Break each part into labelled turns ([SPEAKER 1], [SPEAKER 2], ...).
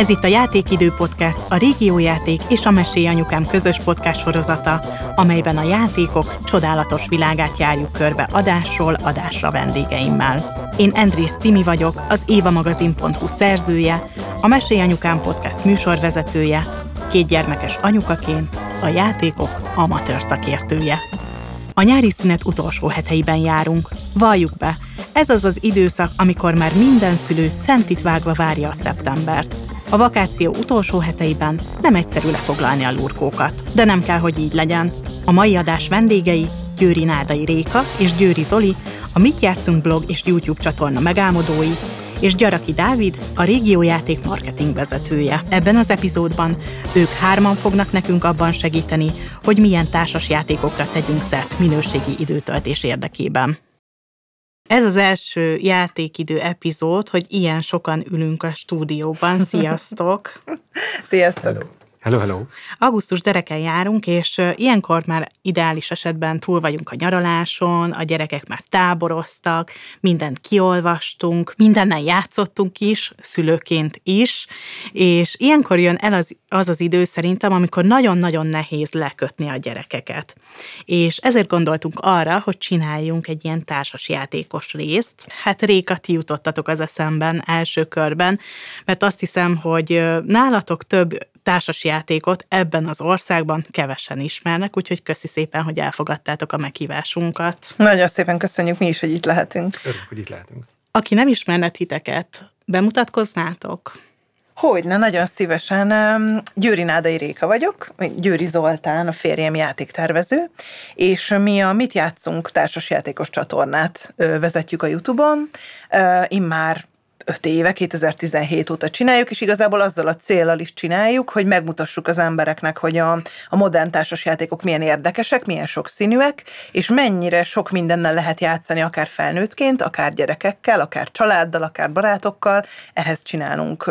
[SPEAKER 1] Ez itt a Játékidő Podcast, a Régiójáték és a Mesé Anyukám közös podcast sorozata, amelyben a játékok csodálatos világát járjuk körbe adásról adásra vendégeimmel. Én Andrész Timi vagyok, az évamagazin.hu szerzője, a Mesé Anyukám podcast műsorvezetője, két gyermekes anyukaként a játékok amatőr szakértője. A nyári szünet utolsó heteiben járunk. Valljuk be, ez az az időszak, amikor már minden szülő centit vágva várja a szeptembert. A vakáció utolsó heteiben nem egyszerű lefoglalni a lurkókat, de nem kell, hogy így legyen. A mai adás vendégei Győri Nádai Réka és Győri Zoli, a Mit Játszunk blog és YouTube csatorna megálmodói, és Gyaraki Dávid, a régiójáték marketing vezetője. Ebben az epizódban ők hárman fognak nekünk abban segíteni, hogy milyen társas játékokra tegyünk szert minőségi időtöltés érdekében. Ez az első játékidő epizód, hogy ilyen sokan ülünk a stúdióban. Sziasztok!
[SPEAKER 2] Sziasztok! Hello.
[SPEAKER 3] Hello, hello!
[SPEAKER 1] Augusztus dereken járunk, és ilyenkor már ideális esetben túl vagyunk a nyaraláson, a gyerekek már táboroztak, mindent kiolvastunk, mindennel játszottunk is, szülőként is, és ilyenkor jön el az az, az idő szerintem, amikor nagyon-nagyon nehéz lekötni a gyerekeket. És ezért gondoltunk arra, hogy csináljunk egy ilyen társas játékos részt. Hát Réka, ti jutottatok az eszemben első körben, mert azt hiszem, hogy nálatok több társasjátékot ebben az országban kevesen ismernek, úgyhogy köszi szépen, hogy elfogadtátok a meghívásunkat.
[SPEAKER 2] Nagyon szépen köszönjük mi is, hogy itt lehetünk.
[SPEAKER 3] Örülök, hogy itt lehetünk.
[SPEAKER 1] Aki nem ismerne titeket, bemutatkoznátok?
[SPEAKER 2] Hogyne, nagyon szívesen. Győri Nádai Réka vagyok, Győri Zoltán, a férjem játéktervező, és mi a Mit játszunk társasjátékos csatornát vezetjük a Youtube-on. Immár öt éve, 2017 óta csináljuk, és igazából azzal a célral is csináljuk, hogy megmutassuk az embereknek, hogy a, a modern társasjátékok milyen érdekesek, milyen sokszínűek, és mennyire sok mindennel lehet játszani, akár felnőttként, akár gyerekekkel, akár családdal, akár barátokkal. Ehhez csinálunk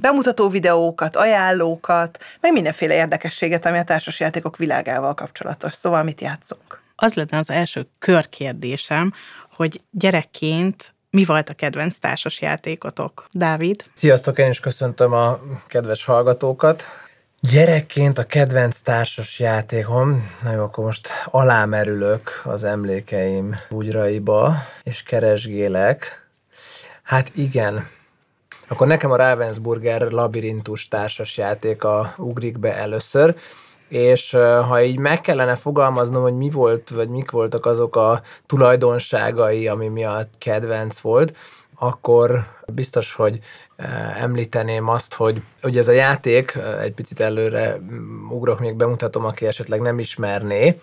[SPEAKER 2] bemutató videókat, ajánlókat, meg mindenféle érdekességet, ami a társasjátékok világával kapcsolatos. Szóval mit játszunk?
[SPEAKER 1] Az lenne az első körkérdésem, hogy gyerekként mi volt a kedvenc társas játékotok? Dávid?
[SPEAKER 4] Sziasztok, én is köszöntöm a kedves hallgatókat. Gyerekként a kedvenc társas játékom, na jó, akkor most alámerülök az emlékeim bugyraiba, és keresgélek. Hát igen, akkor nekem a Ravensburger labirintus társas játéka ugrik be először, és ha így meg kellene fogalmaznom, hogy mi volt, vagy mik voltak azok a tulajdonságai, ami miatt kedvenc volt, akkor biztos, hogy említeném azt, hogy ugye ez a játék, egy picit előre mm, ugrok, még bemutatom, aki esetleg nem ismerné,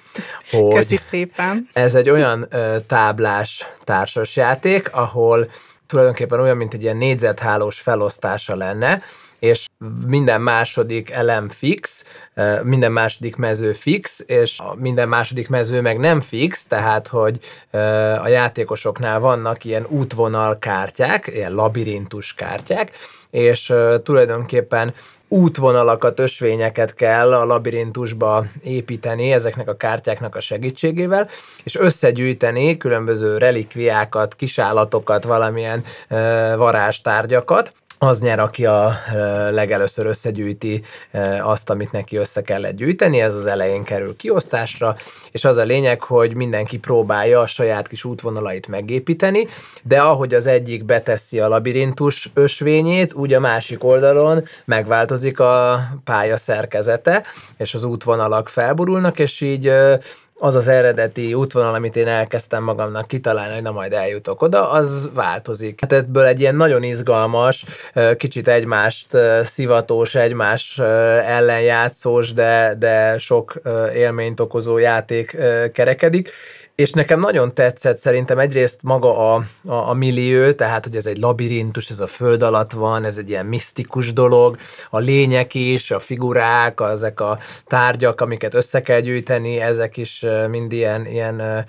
[SPEAKER 1] hogy Köszi szépen.
[SPEAKER 4] ez egy olyan táblás társas játék, ahol tulajdonképpen olyan, mint egy ilyen négyzethálós felosztása lenne, és minden második elem fix, minden második mező fix, és minden második mező meg nem fix, tehát hogy a játékosoknál vannak ilyen útvonal kártyák, ilyen labirintus kártyák, és tulajdonképpen útvonalakat, ösvényeket kell a labirintusba építeni ezeknek a kártyáknak a segítségével, és összegyűjteni különböző relikviákat, kisállatokat, valamilyen varázstárgyakat, az nyer, aki a legelőször összegyűjti azt, amit neki össze kellett gyűjteni, ez az elején kerül kiosztásra, és az a lényeg, hogy mindenki próbálja a saját kis útvonalait megépíteni, de ahogy az egyik beteszi a labirintus ösvényét, úgy a másik oldalon megváltozik a pálya szerkezete, és az útvonalak felborulnak, és így az az eredeti útvonal, amit én elkezdtem magamnak kitalálni, hogy na majd eljutok oda, az változik. Hát ebből egy ilyen nagyon izgalmas, kicsit egymást szivatós, egymás ellenjátszós, de, de sok élményt okozó játék kerekedik, és nekem nagyon tetszett szerintem egyrészt maga a, a, a millió, tehát hogy ez egy labirintus, ez a föld alatt van, ez egy ilyen misztikus dolog, a lények is, a figurák, ezek a tárgyak, amiket össze kell gyűjteni, ezek is mind ilyen, ilyen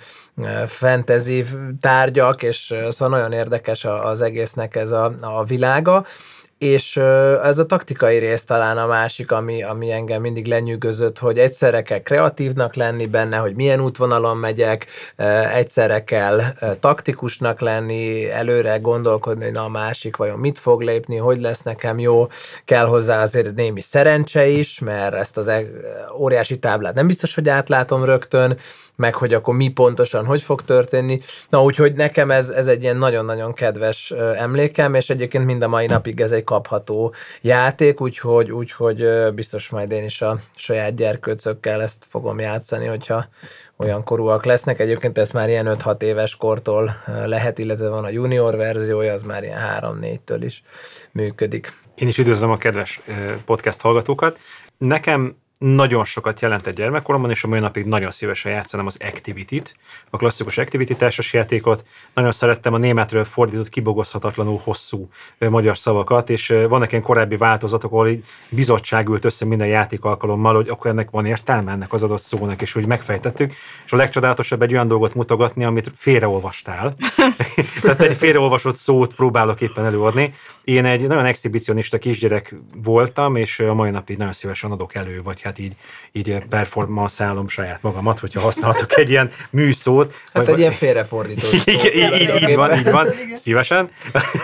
[SPEAKER 4] fantasy tárgyak, és szóval nagyon érdekes az egésznek ez a, a világa, és ez a taktikai rész talán a másik, ami, ami engem mindig lenyűgözött, hogy egyszerre kell kreatívnak lenni benne, hogy milyen útvonalon megyek, egyszerre kell taktikusnak lenni, előre gondolkodni, na a másik vajon mit fog lépni, hogy lesz nekem jó, kell hozzá azért némi szerencse is, mert ezt az e, óriási táblát nem biztos, hogy átlátom rögtön, meg hogy akkor mi pontosan hogy fog történni. Na úgyhogy nekem ez, ez egy ilyen nagyon-nagyon kedves emlékem, és egyébként mind a mai napig ez egy kapható játék, úgyhogy, úgyhogy biztos majd én is a saját gyerkőcökkel ezt fogom játszani, hogyha olyan korúak lesznek. Egyébként ez már ilyen 5-6 éves kortól lehet, illetve van a junior verziója, az már ilyen 3-4-től is működik.
[SPEAKER 3] Én is üdvözlöm a kedves podcast hallgatókat. Nekem nagyon sokat jelentett gyermekkoromban, és a mai napig nagyon szívesen játszanám az Activity-t, a klasszikus Activity társasjátékot. Nagyon szerettem a németről fordított kibogozhatatlanul hosszú magyar szavakat, és vannak ilyen korábbi változatok, ahol bizottság ült össze minden játék alkalommal, hogy akkor ennek van értelme ennek az adott szónak, és úgy megfejtettük. És a legcsodálatosabb egy olyan dolgot mutogatni, amit félreolvastál. Tehát egy félreolvasott szót próbálok éppen előadni. Én egy nagyon exhibicionista kisgyerek voltam, és a mai napig nagyon szívesen adok elő, vagy hát így, így performanszálom saját magamat, hogyha használhatok egy ilyen műszót.
[SPEAKER 4] Hát vagy, egy ilyen félrefordító
[SPEAKER 3] így, így, így van, így van, szívesen.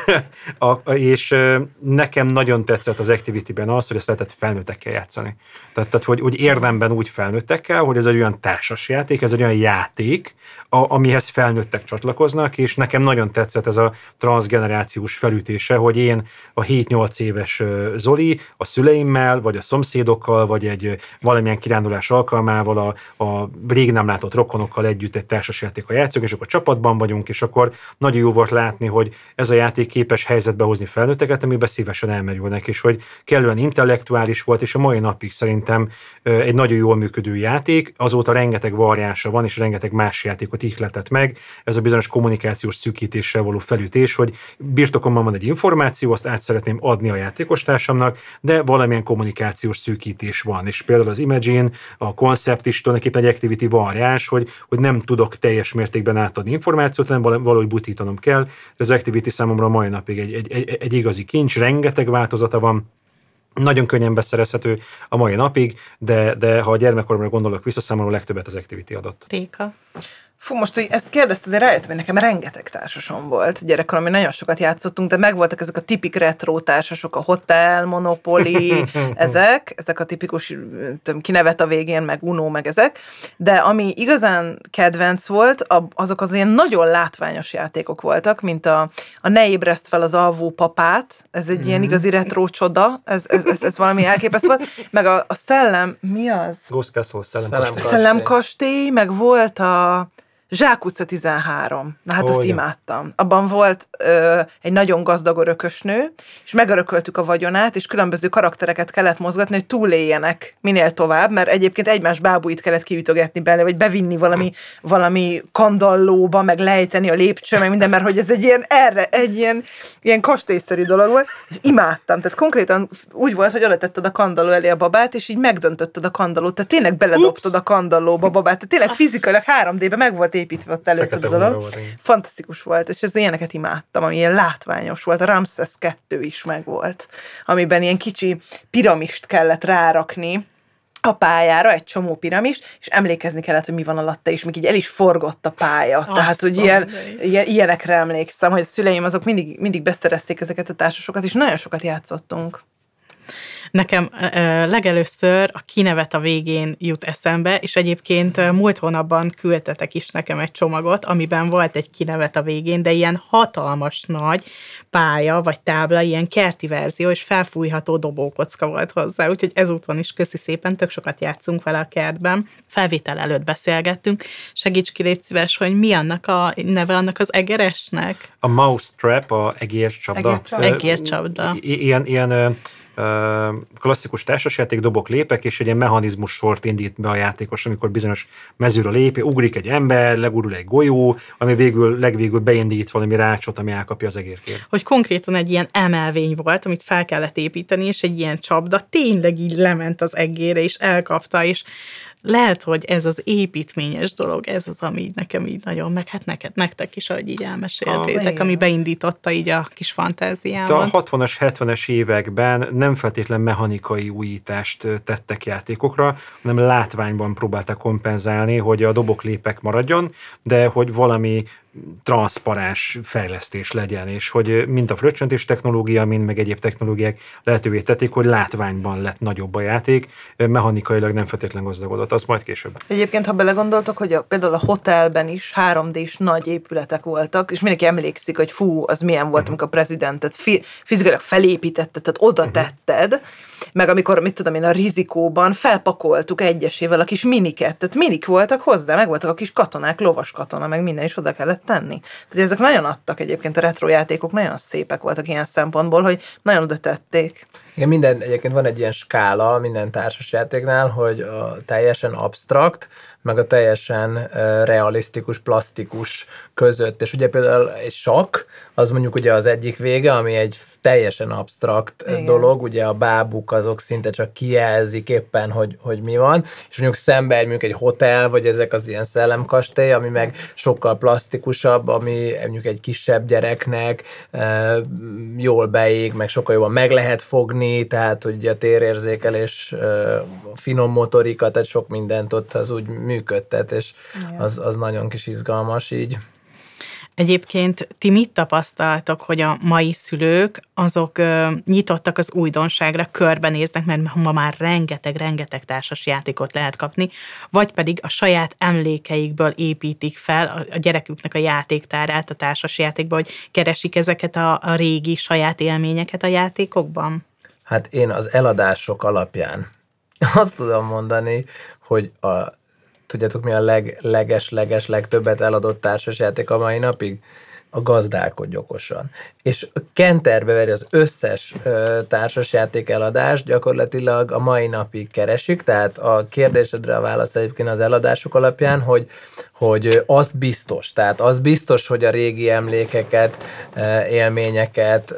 [SPEAKER 3] a, és nekem nagyon tetszett az Activity-ben az, hogy ezt lehetett felnőttekkel játszani. Tehát, tehát hogy, hogy érdemben úgy felnőttekkel, hogy ez egy olyan társas játék, ez egy olyan játék, a, amihez felnőttek csatlakoznak, és nekem nagyon tetszett ez a transgenerációs felütése, hogy én a 7-8 éves Zoli a szüleimmel, vagy a szomszédokkal, vagy egy valamilyen kirándulás alkalmával a, a rég nem látott rokonokkal együtt egy társasjátékkal játszunk, és akkor csapatban vagyunk, és akkor nagyon jó volt látni, hogy ez a játék képes helyzetbe hozni felnőtteket, amiben szívesen elmerülnek, és hogy kellően intellektuális volt, és a mai napig szerintem egy nagyon jól működő játék, azóta rengeteg variánsa van, és rengeteg más játékot ihletett meg, ez a bizonyos kommunikációs szűkítéssel való felütés, hogy birtokomban van egy információ, azt át szeretném adni a játékostársamnak, de valamilyen kommunikációs szűkítés van. És például az Imagine, a koncept is tulajdonképpen egy activity variáns, hogy, hogy nem tudok teljes mértékben átadni információt, hanem valahogy butítanom kell. Ez activity számomra mai napig egy, egy, egy, egy igazi kincs, rengeteg változata van, nagyon könnyen beszerezhető a mai napig, de, de ha a gyermekkoromra gondolok vissza, számomra a legtöbbet az Activity adott.
[SPEAKER 1] Réka.
[SPEAKER 2] Fú, most, hogy ezt kérdezted, de rájöttem, hogy nekem rengeteg társasom volt gyerekkorom, mi nagyon sokat játszottunk, de megvoltak ezek a tipik retro társasok, a Hotel, Monopoly, ezek, ezek a tipikus, tudom, kinevet a végén, meg Uno, meg ezek, de ami igazán kedvenc volt, azok az ilyen nagyon látványos játékok voltak, mint a, a Ne ébreszt fel az alvó papát, ez egy mm. ilyen mhm. igazi retro csoda, ez, ez, ez, ez valami elképesztő volt, meg a, a szellem, mi az?
[SPEAKER 3] Ghost Castle, szellemkastély.
[SPEAKER 2] Szellemkastély, meg volt a utca 13. Na hát oh, azt imádtam. Abban volt ö, egy nagyon gazdag örökösnő, és megörököltük a vagyonát, és különböző karaktereket kellett mozgatni, hogy túléljenek minél tovább, mert egyébként egymás bábúit kellett kiütögetni bele, vagy bevinni valami, valami kandallóba, meg lejteni a lépcső, meg minden, mert hogy ez egy ilyen erre, egy ilyen, ilyen kastélyszerű dolog volt, és imádtam. Tehát konkrétan úgy volt, hogy oda tetted a kandalló elé a babát, és így megdöntötted a kandallót, tehát tényleg beledobtad Ups. a kandallóba a babát, tehát tényleg fizikailag 3D-ben meg volt építve ott előtted a dolog. Volt, Fantasztikus volt, és ez ilyeneket imádtam, ami ilyen látványos volt. A Ramses 2 is meg volt, amiben ilyen kicsi piramist kellett rárakni, a pályára, egy csomó piramis, és emlékezni kellett, hogy mi van alatta, és még így el is forgott a pálya. Azt Tehát, hogy ilyen, ilyen, ilyenekre emlékszem, hogy a szüleim azok mindig, mindig beszerezték ezeket a társasokat, és nagyon sokat játszottunk.
[SPEAKER 1] Nekem legelőször a kinevet a végén jut eszembe, és egyébként múlt hónapban küldtetek is nekem egy csomagot, amiben volt egy kinevet a végén, de ilyen hatalmas nagy pálya vagy tábla, ilyen kerti verzió, és felfújható dobókocka volt hozzá, úgyhogy ezúton is köszi szépen, tök sokat játszunk vele a kertben. Felvétel előtt beszélgettünk. Segíts ki, légy szíves, hogy mi annak a neve annak az egeresnek?
[SPEAKER 3] A mouse trap, a egércsapda.
[SPEAKER 1] Egércsapda.
[SPEAKER 3] Ilyen, ilyen klasszikus társasjáték, dobok, lépek, és egy ilyen mechanizmus sort indít be a játékos, amikor bizonyos mezőről lép, ugrik egy ember, legurul egy golyó, ami végül, legvégül beindít valami rácsot, ami elkapja az egérkét.
[SPEAKER 1] Hogy konkrétan egy ilyen emelvény volt, amit fel kellett építeni, és egy ilyen csapda tényleg így lement az egére, és elkapta, és lehet, hogy ez az építményes dolog, ez az, ami így nekem így nagyon, meg hát neked, nektek is, ahogy így elmeséltétek,
[SPEAKER 2] A-
[SPEAKER 1] ami beindította így a kis
[SPEAKER 3] De
[SPEAKER 1] fantáziámat.
[SPEAKER 3] a 60-as, 70-es években nem feltétlen mechanikai újítást tettek játékokra, hanem látványban próbálták kompenzálni, hogy a doboklépek maradjon, de hogy valami transzparens fejlesztés legyen, és hogy ö, mind a fröccsöntés technológia, mind meg egyéb technológiák lehetővé tették, hogy látványban lett nagyobb a játék, mechanikailag nem feltétlen gazdagodott, az majd később.
[SPEAKER 2] Egyébként, ha belegondoltok, hogy a, például a hotelben is 3D-s nagy épületek voltak, és mindenki emlékszik, hogy fú, az milyen volt, amikor a prezidentet fi, fizikailag felépítetted, tehát oda tetted, meg amikor, mit tudom én, a rizikóban felpakoltuk egyesével a kis miniket, tehát minik voltak hozzá, meg voltak a kis katonák, lovas katona, meg minden is oda kellett tenni. Tehát ezek nagyon adtak egyébként, a retro játékok nagyon szépek voltak ilyen szempontból, hogy nagyon oda tették.
[SPEAKER 4] Igen, minden, egyébként van egy ilyen skála minden társasjátéknál, hogy a teljesen abstrakt, meg a teljesen uh, realisztikus, plastikus között. És ugye például egy sakk, az mondjuk ugye az egyik vége, ami egy teljesen abstrakt
[SPEAKER 2] Igen.
[SPEAKER 4] Dolog, ugye a bábuk azok szinte csak kijelzik éppen, hogy, hogy mi van, és mondjuk szembe mondjuk egy hotel, vagy ezek az ilyen szellemkastély, ami meg sokkal plastikusabb, ami mondjuk egy kisebb gyereknek jól beég, meg sokkal jobban meg lehet fogni, tehát hogy a térérzékelés, a finom motorika, tehát sok mindent ott az úgy működtet, és az, az nagyon kis izgalmas így.
[SPEAKER 1] Egyébként ti mit tapasztaltok, hogy a mai szülők azok ö, nyitottak az újdonságra, körbenéznek, mert ma már rengeteg-rengeteg társas játékot lehet kapni, vagy pedig a saját emlékeikből építik fel a, a gyereküknek a játéktárát a társas játékba, hogy keresik ezeket a, a régi saját élményeket a játékokban?
[SPEAKER 4] Hát én az eladások alapján azt tudom mondani, hogy a, tudjátok mi a leg, leges, leges, legtöbbet eladott társasjáték a mai napig? A gazdálkodj okosan. És kenterbe veri az összes társasjáték eladást, gyakorlatilag a mai napig keresik, tehát a kérdésedre a válasz egyébként az eladások alapján, hogy, hogy ö, azt biztos, tehát az biztos, hogy a régi emlékeket, élményeket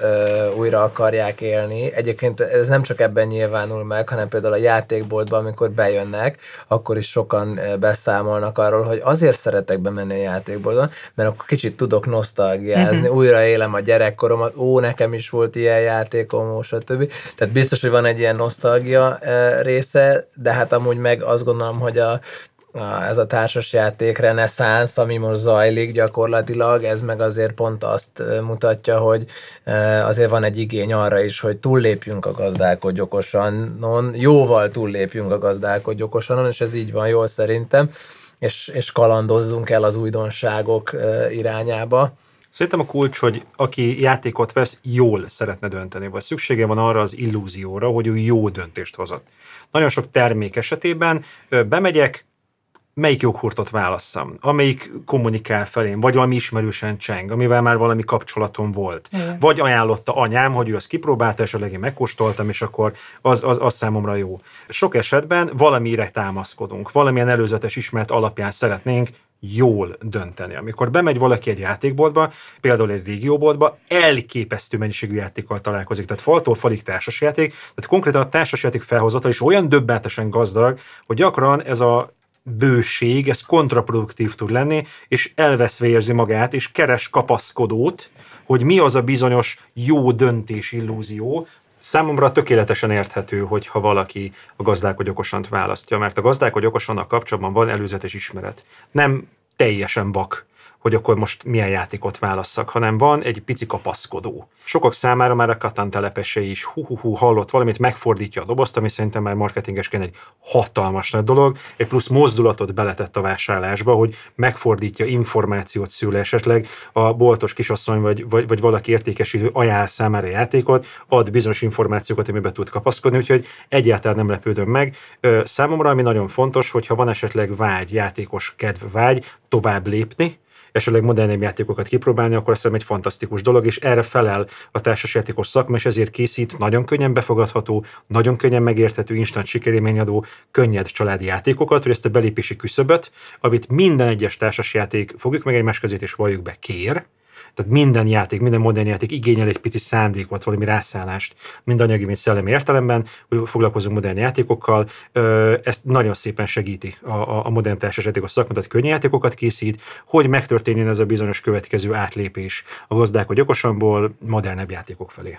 [SPEAKER 4] újra akarják élni. Egyébként ez nem csak ebben nyilvánul meg, hanem például a játékboltban, amikor bejönnek, akkor is sokan beszámolnak arról, hogy azért szeretek bemenni a játékboltban, mert akkor kicsit tudok nosztalgiázni, uh-huh. újra élem a gyerekkoromat, ó, nekem is volt ilyen játékom, ó, stb. Tehát biztos, hogy van egy ilyen nosztalgia része, de hát amúgy meg azt gondolom, hogy a, ez a társasjáték reneszánsz, ami most zajlik gyakorlatilag, ez meg azért pont azt mutatja, hogy azért van egy igény arra is, hogy túllépjünk a gazdálkodj okosanon, jóval túllépjünk a gazdálkodj okosanon, és ez így van jól szerintem, és, és kalandozzunk el az újdonságok irányába.
[SPEAKER 3] Szerintem a kulcs, hogy aki játékot vesz, jól szeretne dönteni, vagy szüksége van arra az illúzióra, hogy ő jó döntést hozott. Nagyon sok termék esetében bemegyek, melyik joghurtot válasszam, amelyik kommunikál felém, vagy valami ismerősen cseng, amivel már valami kapcsolatom volt.
[SPEAKER 2] Igen.
[SPEAKER 3] Vagy ajánlotta anyám, hogy ő azt kipróbálta, és a legén megkóstoltam, és akkor az, az, az számomra jó. Sok esetben valamire támaszkodunk, valamilyen előzetes ismeret alapján szeretnénk jól dönteni. Amikor bemegy valaki egy játékboltba, például egy régióboltba, elképesztő mennyiségű játékkal találkozik. Tehát faltól falig társasjáték, tehát konkrétan a társasjáték felhozatal is olyan döbbentesen gazdag, hogy gyakran ez a bőség, ez kontraproduktív tud lenni, és elveszve érzi magát, és keres kapaszkodót, hogy mi az a bizonyos jó döntés illúzió, Számomra tökéletesen érthető, hogyha valaki a gazdálkodj okosant választja, mert a gazdálkodj okosannak kapcsolatban van előzetes ismeret. Nem teljesen vak, hogy akkor most milyen játékot válasszak, hanem van egy pici kapaszkodó. Sokak számára már a Katan telepesei is hú-hú-hú hallott valamit, megfordítja a dobozt, ami szerintem már marketingesként egy hatalmas nagy dolog, egy plusz mozdulatot beletett a vásárlásba, hogy megfordítja, információt szül esetleg a boltos kisasszony vagy, vagy, vagy valaki értékesítő ajánl számára játékot, ad bizonyos információkat, amiben tud kapaszkodni, úgyhogy egyáltalán nem lepődöm meg. Számomra, ami nagyon fontos, hogyha van esetleg vágy, játékos kedv, vágy tovább lépni, esetleg modernebb játékokat kipróbálni, akkor azt hiszem egy fantasztikus dolog, és erre felel a társasjátékos szakma, és ezért készít nagyon könnyen befogadható, nagyon könnyen megérthető, instant sikerélményadó, könnyed családi játékokat, hogy ezt a belépési küszöböt, amit minden egyes társasjáték, fogjuk meg egymás kezét és valljuk be, kér, Tehát minden játék, minden modern játék igényel egy pici szándékot, valami rászállást, mind anyagi, mind szellemi értelemben, hogy foglalkozunk modern játékokkal. Ezt nagyon szépen segíti a, a, a modern társasjátékos szakma, tehát könnyű játékokat készít, hogy megtörténjen ez a bizonyos következő átlépés a gazdák okosanból modernebb játékok felé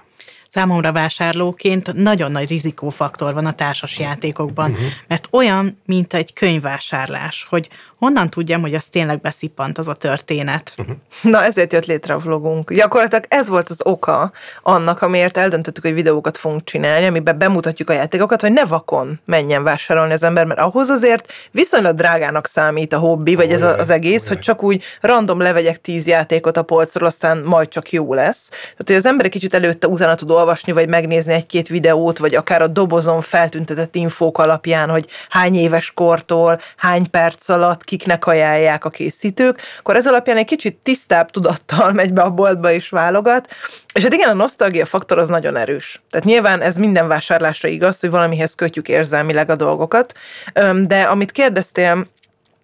[SPEAKER 1] számomra vásárlóként nagyon nagy rizikófaktor van a társas játékokban, uh-huh. mert olyan, mint egy könyvvásárlás, hogy honnan tudjam, hogy az tényleg beszippant az a történet. Uh-huh.
[SPEAKER 2] Na, ezért jött létre a vlogunk. Gyakorlatilag ez volt az oka annak, amiért eldöntöttük, hogy videókat fogunk csinálni, amiben bemutatjuk a játékokat, hogy ne vakon menjen vásárolni az ember, mert ahhoz azért viszonylag drágának számít a hobbi, vagy ez az egész, hogy csak úgy random levegyek tíz játékot a polcról, aztán majd csak jó lesz. Tehát, hogy az ember egy kicsit előtte utána tud olvasni, vagy megnézni egy-két videót, vagy akár a dobozon feltüntetett infók alapján, hogy hány éves kortól, hány perc alatt, kiknek ajánlják a készítők, akkor ez alapján egy kicsit tisztább tudattal megy be a boltba és válogat, és hát igen, a nosztalgia faktor az nagyon erős. Tehát nyilván ez minden vásárlásra igaz, hogy valamihez kötjük érzelmileg a dolgokat, de amit kérdeztél,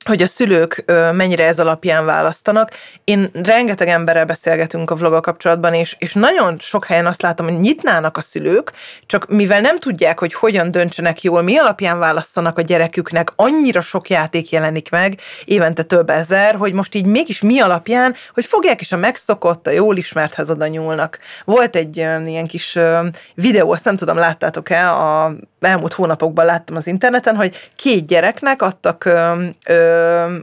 [SPEAKER 2] hogy a szülők mennyire ez alapján választanak. Én rengeteg emberrel beszélgetünk a vloggal kapcsolatban, és, és nagyon sok helyen azt látom, hogy nyitnának a szülők, csak mivel nem tudják, hogy hogyan döntsenek jól, mi alapján válasszanak a gyereküknek, annyira sok játék jelenik meg, évente több ezer, hogy most így mégis mi alapján, hogy fogják is a megszokott, a jól ismerthez oda nyúlnak. Volt egy ilyen kis videó, azt nem tudom, láttátok-e, a elmúlt hónapokban láttam az interneten, hogy két gyereknek adtak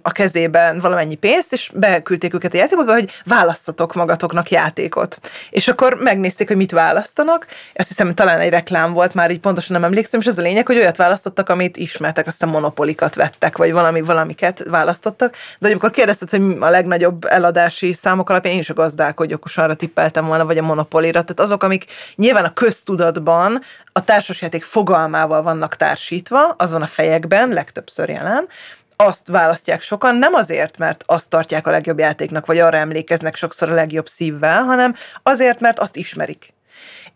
[SPEAKER 2] a kezében valamennyi pénzt, és beküldték őket a játékba, hogy választatok magatoknak játékot. És akkor megnézték, hogy mit választanak. Azt hiszem, talán egy reklám volt, már így pontosan nem emlékszem, és az a lényeg, hogy olyat választottak, amit ismertek, azt hiszem monopolikat vettek, vagy valami, valamiket választottak. De amikor kérdezted, hogy a legnagyobb eladási számok alapján én is a gazdák, hogy okosanra tippeltem volna, vagy a monopolira. Tehát azok, amik nyilván a köztudatban a társasjáték fogalmával vannak társítva, az van a fejekben, legtöbbször jelen, azt választják sokan, nem azért, mert azt tartják a legjobb játéknak, vagy arra emlékeznek sokszor a legjobb szívvel, hanem azért, mert azt ismerik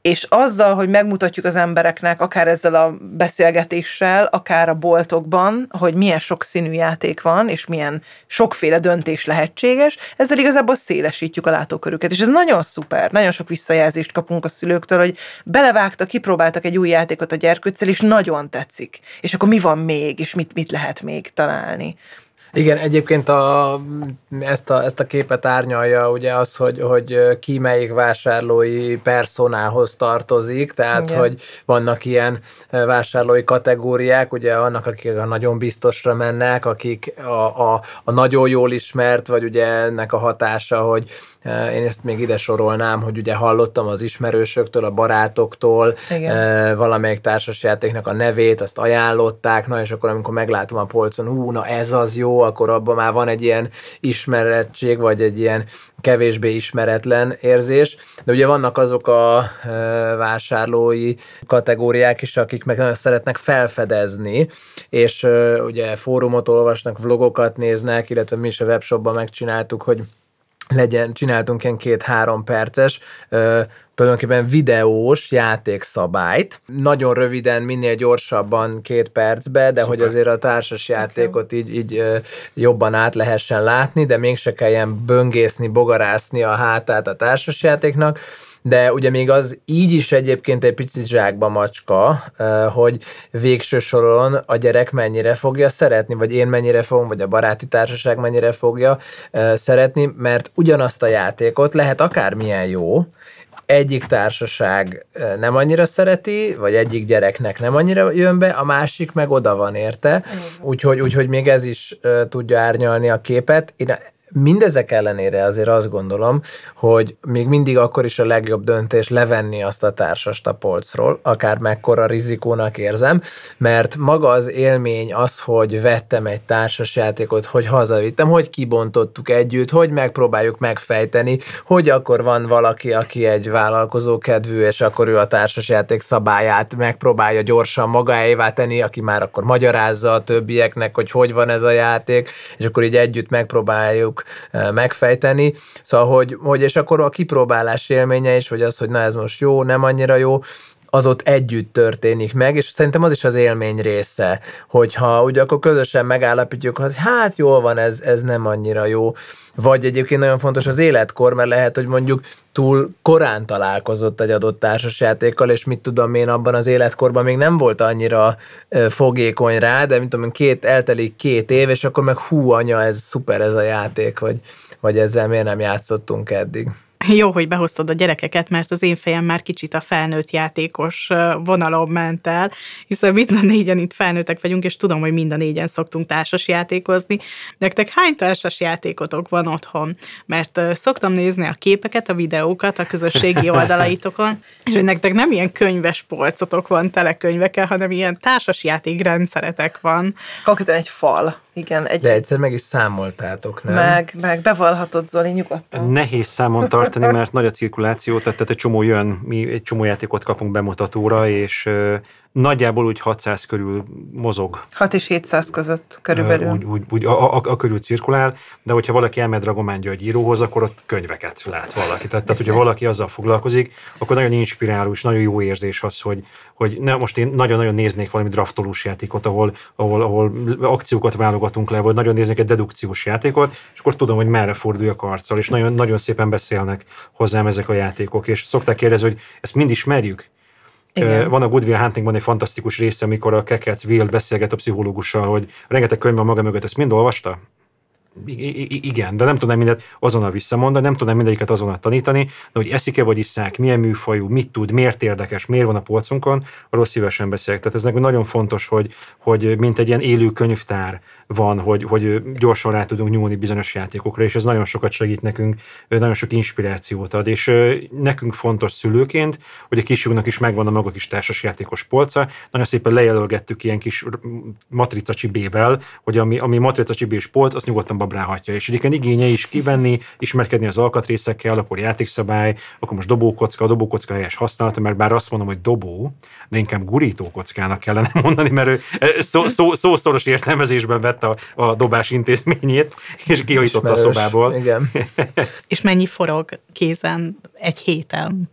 [SPEAKER 2] és azzal, hogy megmutatjuk az embereknek, akár ezzel a beszélgetéssel, akár a boltokban, hogy milyen sok színű játék van, és milyen sokféle döntés lehetséges, ezzel igazából szélesítjük a látókörüket. És ez nagyon szuper, nagyon sok visszajelzést kapunk a szülőktől, hogy belevágtak, kipróbáltak egy új játékot a gyerkőccel, és nagyon tetszik. És akkor mi van még, és mit, mit lehet még találni.
[SPEAKER 4] Igen, egyébként a, ezt, a, ezt a képet árnyalja ugye az, hogy, hogy ki melyik vásárlói personához tartozik, tehát Igen. hogy vannak ilyen vásárlói kategóriák, ugye vannak, akik a nagyon biztosra mennek, akik a, a, a nagyon jól ismert, vagy ugye ennek a hatása, hogy én ezt még ide sorolnám, hogy ugye hallottam az ismerősöktől, a barátoktól, Igen. valamelyik társasjátéknak a nevét, azt ajánlották, na és akkor amikor meglátom a polcon, hú, na ez az jó, akkor abban már van egy ilyen ismerettség, vagy egy ilyen kevésbé ismeretlen érzés. De ugye vannak azok a vásárlói kategóriák is, akik meg nagyon szeretnek felfedezni, és ugye fórumot olvasnak, vlogokat néznek, illetve mi is a webshopban megcsináltuk, hogy legyen, csináltunk ilyen két-három perces, ö, tulajdonképpen videós játékszabályt. Nagyon röviden, minél gyorsabban, két percbe, de Szuper. hogy azért a társas játékot így, így ö, jobban át lehessen látni, de mégse kelljen böngészni, bogarászni a hátát a társas játéknak de ugye még az így is egyébként egy picit zsákba macska, hogy végső soron a gyerek mennyire fogja szeretni, vagy én mennyire fogom, vagy a baráti társaság mennyire fogja szeretni, mert ugyanazt a játékot lehet akármilyen jó, egyik társaság nem annyira szereti, vagy egyik gyereknek nem annyira jön be, a másik meg oda van érte, úgyhogy, úgyhogy még ez is tudja árnyalni a képet. Én Mindezek ellenére azért azt gondolom, hogy még mindig akkor is a legjobb döntés levenni azt a társast a polcról, akár mekkora rizikónak érzem, mert maga az élmény az, hogy vettem egy társasjátékot, hogy hazavittem, hogy kibontottuk együtt, hogy megpróbáljuk megfejteni, hogy akkor van valaki, aki egy vállalkozó kedvű, és akkor ő a társasjáték szabályát megpróbálja gyorsan magáévá tenni, aki már akkor magyarázza a többieknek, hogy hogy van ez a játék, és akkor így együtt megpróbáljuk tudjuk megfejteni. Szóval, hogy, hogy és akkor a kipróbálás élménye is, vagy az, hogy na ez most jó, nem annyira jó, az ott együtt történik meg, és szerintem az is az élmény része, hogyha ugye akkor közösen megállapítjuk, hogy hát jól van, ez, ez nem annyira jó, vagy egyébként nagyon fontos az életkor, mert lehet, hogy mondjuk túl korán találkozott egy adott társasjátékkal, és mit tudom én, abban az életkorban még nem volt annyira fogékony rá, de mint tudom két, eltelik két év, és akkor meg hú, anya, ez szuper ez a játék, vagy, vagy ezzel miért nem játszottunk eddig.
[SPEAKER 1] Jó, hogy behoztad a gyerekeket, mert az én fejem már kicsit a felnőtt játékos vonalon ment el, hiszen mind a négyen itt felnőttek vagyunk, és tudom, hogy mind a négyen szoktunk társas játékozni. Nektek hány társas játékotok van otthon? Mert szoktam nézni a képeket, a videókat a közösségi oldalaitokon, és hogy nektek nem ilyen könyves polcotok van telekönyvekkel, hanem ilyen társas játékrendszeretek van.
[SPEAKER 2] Konkrétan egy fal igen,
[SPEAKER 4] egy... De egyszer meg is számoltátok, nem?
[SPEAKER 2] Meg, meg bevallhatod, Zoli, nyugodtan.
[SPEAKER 3] Nehéz számon tartani, mert nagy a cirkuláció, tehát, tehát egy csomó jön, mi egy csomó játékot kapunk bemutatóra, és nagyjából úgy 600 körül mozog.
[SPEAKER 2] 6 és 700 között körülbelül.
[SPEAKER 3] Úgy, úgy, úgy a, a, a körül cirkulál, de hogyha valaki elmegy Dragomán György íróhoz, akkor ott könyveket lát valaki. Tehát, tehát hogyha valaki azzal foglalkozik, akkor nagyon inspiráló és nagyon jó érzés az, hogy, hogy ne, most én nagyon-nagyon néznék valami draftolós játékot, ahol, ahol, ahol akciókat válogatunk le, vagy nagyon néznék egy dedukciós játékot, és akkor tudom, hogy merre forduljak arccal, és nagyon, nagyon szépen beszélnek hozzám ezek a játékok, és szokták kérdezni, hogy ezt mind ismerjük? Igen. Van a Good Will Huntingban egy fantasztikus része, amikor a Kekec Will beszélget a pszichológussal, hogy rengeteg könyv van maga mögött, ezt mind olvasta? Igen, de nem tudnám mindet azonnal visszamondani, nem tudnám mindegyiket azonnal tanítani, de hogy eszik-e vagy iszák, milyen műfajú, mit tud, miért érdekes, miért van a polcunkon, arról szívesen beszélek. Tehát ez nekünk nagyon fontos, hogy, hogy mint egy ilyen élő könyvtár van, hogy, hogy gyorsan rá tudunk nyúlni bizonyos játékokra, és ez nagyon sokat segít nekünk, nagyon sok inspirációt ad, és nekünk fontos szülőként, hogy a kisfiúnak is megvan a maga kis társasjátékos polca, nagyon szépen lejelölgettük ilyen kis matrica csibével, hogy ami, ami matrica csibés polc, azt nyugodtan babráhatja, és egyébként igénye is kivenni, ismerkedni az alkatrészekkel, akkor játékszabály, akkor most dobókocka, a dobókocka helyes használata, mert bár azt mondom, hogy dobó, de inkább gurítókockának kellene mondani, mert ő szó, szó, szószoros értelmezésben vett a, a dobás intézményét, és kihajította a szobából.
[SPEAKER 4] Igen.
[SPEAKER 1] és mennyi forog kézen egy héten?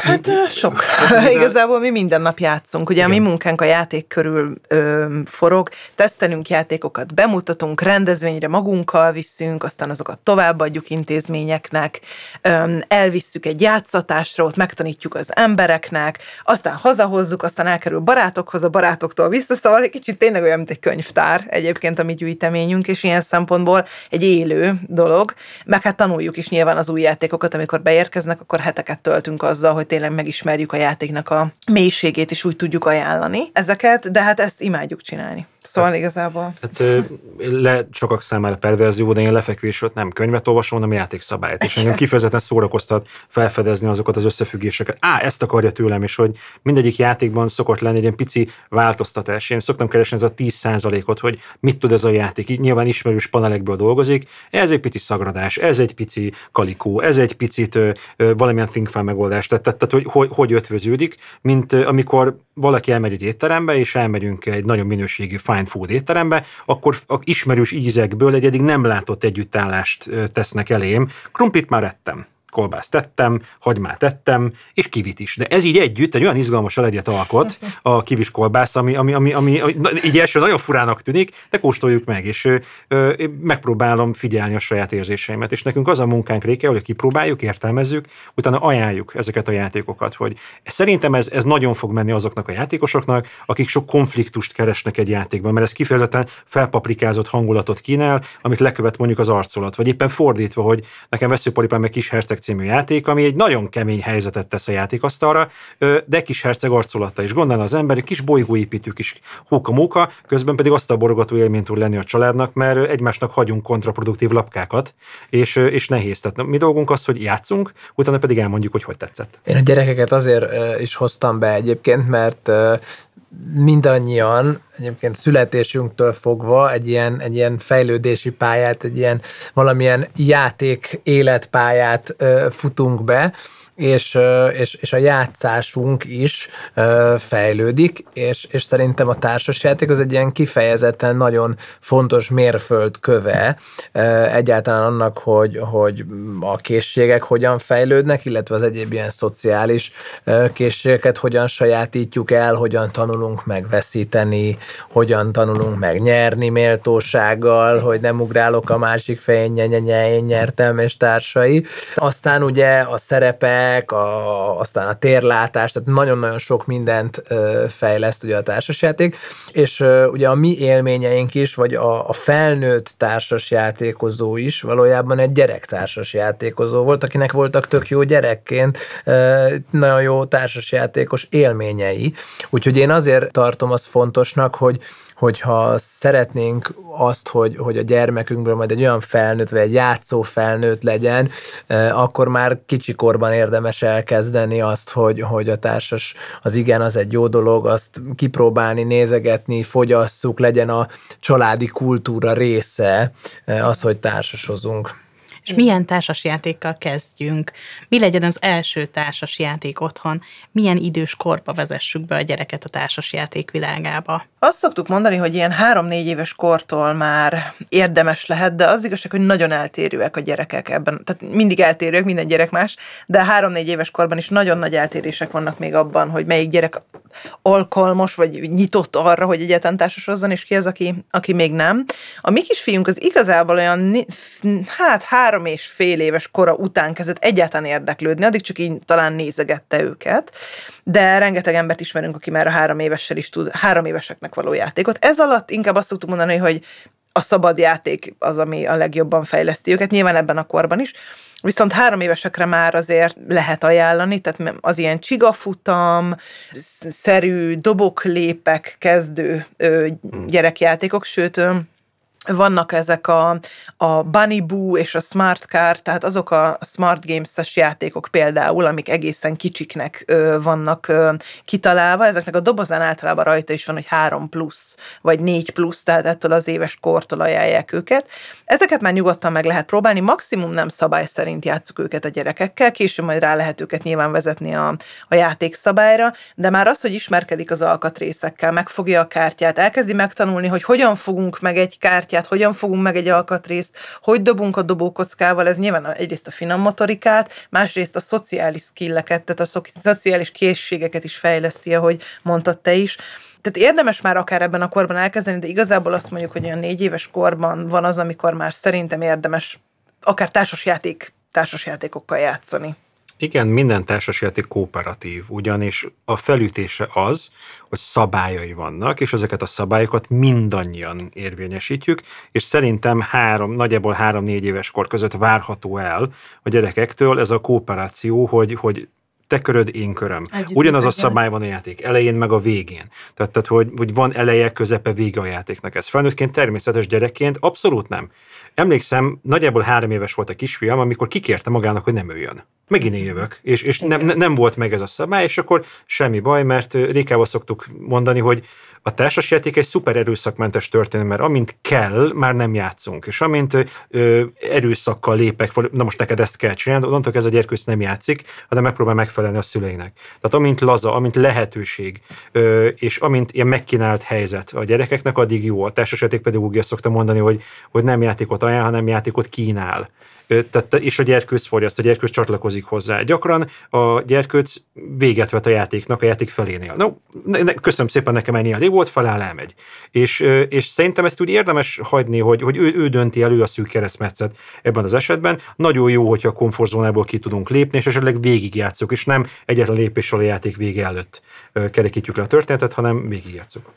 [SPEAKER 2] Hát sok. Igazából mi minden nap játszunk. Ugye Igen. a mi munkánk a játék körül ö, forog, tesztelünk játékokat, bemutatunk, rendezvényre magunkkal viszünk, aztán azokat továbbadjuk intézményeknek, ö, elvisszük egy játszatásra, ott megtanítjuk az embereknek, aztán hazahozzuk, aztán elkerül barátokhoz, a barátoktól vissza, szóval egy kicsit tényleg olyan, mint egy könyvtár egyébként a mi gyűjteményünk, és ilyen szempontból egy élő dolog, meg hát tanuljuk is nyilván az új játékokat, amikor beérkeznek, akkor heteket töltünk azzal, azzal, hogy tényleg megismerjük a játéknak a mélységét, és úgy tudjuk ajánlani ezeket, de hát ezt imádjuk csinálni. Szóval igazából.
[SPEAKER 3] Hát le, sokak számára perverzió, de én lefekvés ott nem könyvet olvasom, hanem játékszabályt. És engem kifejezetten szórakoztat felfedezni azokat az összefüggéseket. Á, ezt akarja tőlem, és hogy mindegyik játékban szokott lenni egy ilyen pici változtatás. Én szoktam keresni ez a 10%-ot, hogy mit tud ez a játék. Így nyilván ismerős panelekből dolgozik. Ez egy pici szagradás, ez egy pici kalikó, ez egy picit ö, ö, valamilyen ThinkFan megoldás. Tehát, tehát, tehát hogy, hogy, hogy ötvöződik, mint amikor valaki elmegy egy étterembe, és elmegyünk egy nagyon minőségi fine food étterembe, akkor a ismerős ízekből egy eddig nem látott együttállást tesznek elém. Krumplit már ettem kolbászt tettem, hagymát tettem, és kivit is. De ez így együtt egy olyan izgalmas elegyet alkot, a kivis kolbász, ami, ami, ami, ami, ami így első nagyon furának tűnik, de kóstoljuk meg, és ö, ö, megpróbálom figyelni a saját érzéseimet. És nekünk az a munkánk réke, hogy kipróbáljuk, értelmezzük, utána ajánljuk ezeket a játékokat, hogy szerintem ez, ez nagyon fog menni azoknak a játékosoknak, akik sok konfliktust keresnek egy játékban, mert ez kifejezetten felpaprikázott hangulatot kínál, amit lekövet mondjuk az arcolat, vagy éppen fordítva, hogy nekem veszőparipám meg kis herceg című játék, ami egy nagyon kemény helyzetet tesz a játékasztalra, de kis herceg arculata is. Gondolna az ember, kis bolygóépítő, kis hóka-móka, közben pedig azt a borogató élményt tud lenni a családnak, mert egymásnak hagyunk kontraproduktív lapkákat, és, és nehéz. Tehát mi dolgunk az, hogy játszunk, utána pedig elmondjuk, hogy hogy tetszett.
[SPEAKER 4] Én a gyerekeket azért is hoztam be egyébként, mert mindannyian egyébként születésünktől fogva egy ilyen, egy ilyen fejlődési pályát, egy ilyen valamilyen játék életpályát futunk be, és, és, és a játszásunk is fejlődik, és, és szerintem a társasjáték az egy ilyen kifejezetten nagyon fontos mérföldköve egyáltalán annak, hogy, hogy a készségek hogyan fejlődnek, illetve az egyéb ilyen szociális készségeket hogyan sajátítjuk el, hogyan tanulunk megveszíteni, hogyan tanulunk megnyerni méltósággal, hogy nem ugrálok a másik fején, nye, nye, nye, én nyertem, és társai. Aztán ugye a szerepek, a, aztán a térlátás, tehát nagyon-nagyon sok mindent fejleszt ugye a társasjáték, és ugye a mi élményeink is, vagy a, a felnőtt társasjátékozó is valójában egy gyerek társasjátékozó volt, akinek voltak tök jó gyerekként nagyon jó társasjátékos élményei. Úgyhogy én azért tartom azt fontosnak, hogy hogyha szeretnénk azt, hogy, hogy a gyermekünkből majd egy olyan felnőtt, vagy egy játszó felnőtt legyen, akkor már kicsikorban érdemes elkezdeni azt, hogy, hogy a társas az igen, az egy jó dolog, azt kipróbálni, nézegetni, fogyasszuk, legyen a családi kultúra része az, hogy társasozunk.
[SPEAKER 1] És milyen társasjátékkal kezdjünk? Mi legyen az első társasjáték otthon? Milyen idős korba vezessük be a gyereket a társasjáték világába?
[SPEAKER 2] Azt szoktuk mondani, hogy ilyen három-négy éves kortól már érdemes lehet, de az igazság, hogy nagyon eltérőek a gyerekek ebben. Tehát mindig eltérőek, minden gyerek más, de három-négy éves korban is nagyon nagy eltérések vannak még abban, hogy melyik gyerek alkalmas, vagy nyitott arra, hogy egyáltalán társasozzon, és ki az, aki, aki még nem. A mi kisfiunk az igazából olyan, hát három és fél éves kora után kezdett egyáltalán érdeklődni, addig csak így talán nézegette őket, de rengeteg embert ismerünk, aki már a három évessel is tud, három éveseknek való játékot. Ez alatt inkább azt tudtuk mondani, hogy a szabad játék az, ami a legjobban fejleszti őket, nyilván ebben a korban is. Viszont három évesekre már azért lehet ajánlani, tehát az ilyen csigafutam, szerű doboklépek kezdő gyerekjátékok, sőt, vannak ezek a, a Bunny Boo és a Smart Car, tehát azok a Smart Games-es játékok például, amik egészen kicsiknek ö, vannak ö, kitalálva, ezeknek a dobozán általában rajta is van, hogy 3 plusz, vagy 4 plusz, tehát ettől az éves kortól ajánlják őket. Ezeket már nyugodtan meg lehet próbálni, maximum nem szabály szerint játszuk őket a gyerekekkel, később majd rá lehet őket nyilván vezetni a, a játék szabályra, de már az, hogy ismerkedik az alkatrészekkel, megfogja a kártyát, elkezdi megtanulni, hogy hogyan fogunk meg egy kártyát, kártyát, hogyan fogunk meg egy alkatrészt, hogy dobunk a dobókockával, ez nyilván egyrészt a finom motorikát, másrészt a szociális skilleket, tehát a szociális készségeket is fejleszti, ahogy mondtad te is. Tehát érdemes már akár ebben a korban elkezdeni, de igazából azt mondjuk, hogy olyan négy éves korban van az, amikor már szerintem érdemes akár társasjáték, társasjátékokkal játszani.
[SPEAKER 3] Igen, minden társasjáték kooperatív, ugyanis a felütése az, hogy szabályai vannak, és ezeket a szabályokat mindannyian érvényesítjük, és szerintem három, nagyjából három-négy éves kor között várható el a gyerekektől ez a kooperáció, hogy, hogy te köröd, én köröm. Együtt Ugyanaz a szabály van a játék elején, meg a végén. Tehát, tehát hogy, hogy van eleje, közepe, vége a játéknak. Ez felnőttként, természetes gyerekként abszolút nem. Emlékszem, nagyjából három éves volt a kisfiam, amikor kikérte magának, hogy nem öljön. Megint én jövök. És, és nem, nem volt meg ez a szabály, és akkor semmi baj, mert Rékával szoktuk mondani, hogy a társasjáték egy szuper erőszakmentes történet, mert amint kell, már nem játszunk, és amint ö, erőszakkal lépek, na most neked ezt kell csinálni, onnantól ez a gyerkőc nem játszik, hanem megpróbál megfelelni a szüleinek. Tehát amint laza, amint lehetőség, ö, és amint ilyen megkínált helyzet a gyerekeknek, addig jó. A társasjáték pedagógia szokta mondani, hogy, hogy nem játékot ajánl, hanem játékot kínál tehát, és a gyerkőc fogyaszt, a gyerkőc csatlakozik hozzá. Gyakran a gyerkőc véget vet a játéknak a játék felénél. No, ne, ne, köszönöm szépen, nekem ennyi elég volt, feláll, elmegy. És, és szerintem ezt úgy érdemes hagyni, hogy, hogy ő, ő dönti el, ő a szűk keresztmetszet ebben az esetben. Nagyon jó, hogyha a komfortzónából ki tudunk lépni, és esetleg végigjátszuk, és nem egyetlen lépéssel a játék vége előtt kerekítjük le a történetet, hanem végigjátszuk.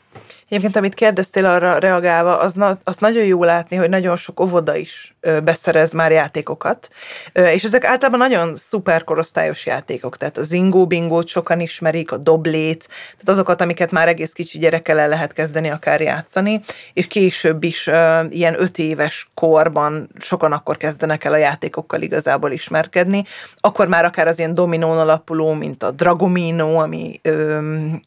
[SPEAKER 2] Egyébként, amit kérdeztél arra reagálva, az, na, az nagyon jó látni, hogy nagyon sok óvoda is beszerez már játékokat, és ezek általában nagyon szuper korosztályos játékok, tehát a Zingo Bingót sokan ismerik, a Doblét, tehát azokat, amiket már egész kicsi gyerekkel el lehet kezdeni akár játszani, és később is ilyen öt éves korban sokan akkor kezdenek el a játékokkal igazából ismerkedni, akkor már akár az ilyen dominón alapuló, mint a Dragomino, ami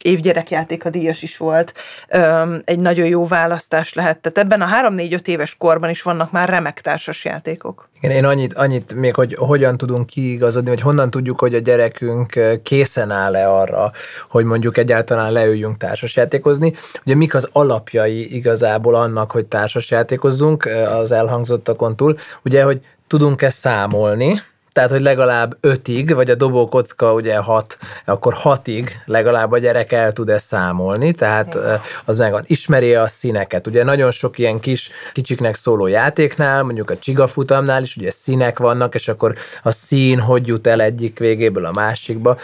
[SPEAKER 2] évgyerekjáték a díjas is volt, ö, egy nagyon jó választás lehet. Tehát ebben a 3-4-5 éves korban is vannak már remek társasjátékok.
[SPEAKER 4] Igen, én annyit, annyit még, hogy hogyan tudunk kiigazodni, vagy honnan tudjuk, hogy a gyerekünk készen áll-e arra, hogy mondjuk egyáltalán leüljünk társasjátékozni. Ugye mik az alapjai igazából annak, hogy társasjátékozzunk az elhangzottakon túl? Ugye, hogy tudunk-e számolni, tehát hogy legalább ötig, vagy a dobókocka ugye hat, akkor hatig legalább a gyerek el tud ezt számolni, tehát az meg van, ismeri a színeket. Ugye nagyon sok ilyen kis, kicsiknek szóló játéknál, mondjuk a csigafutamnál is ugye színek vannak, és akkor a szín hogy jut el egyik végéből a másikba.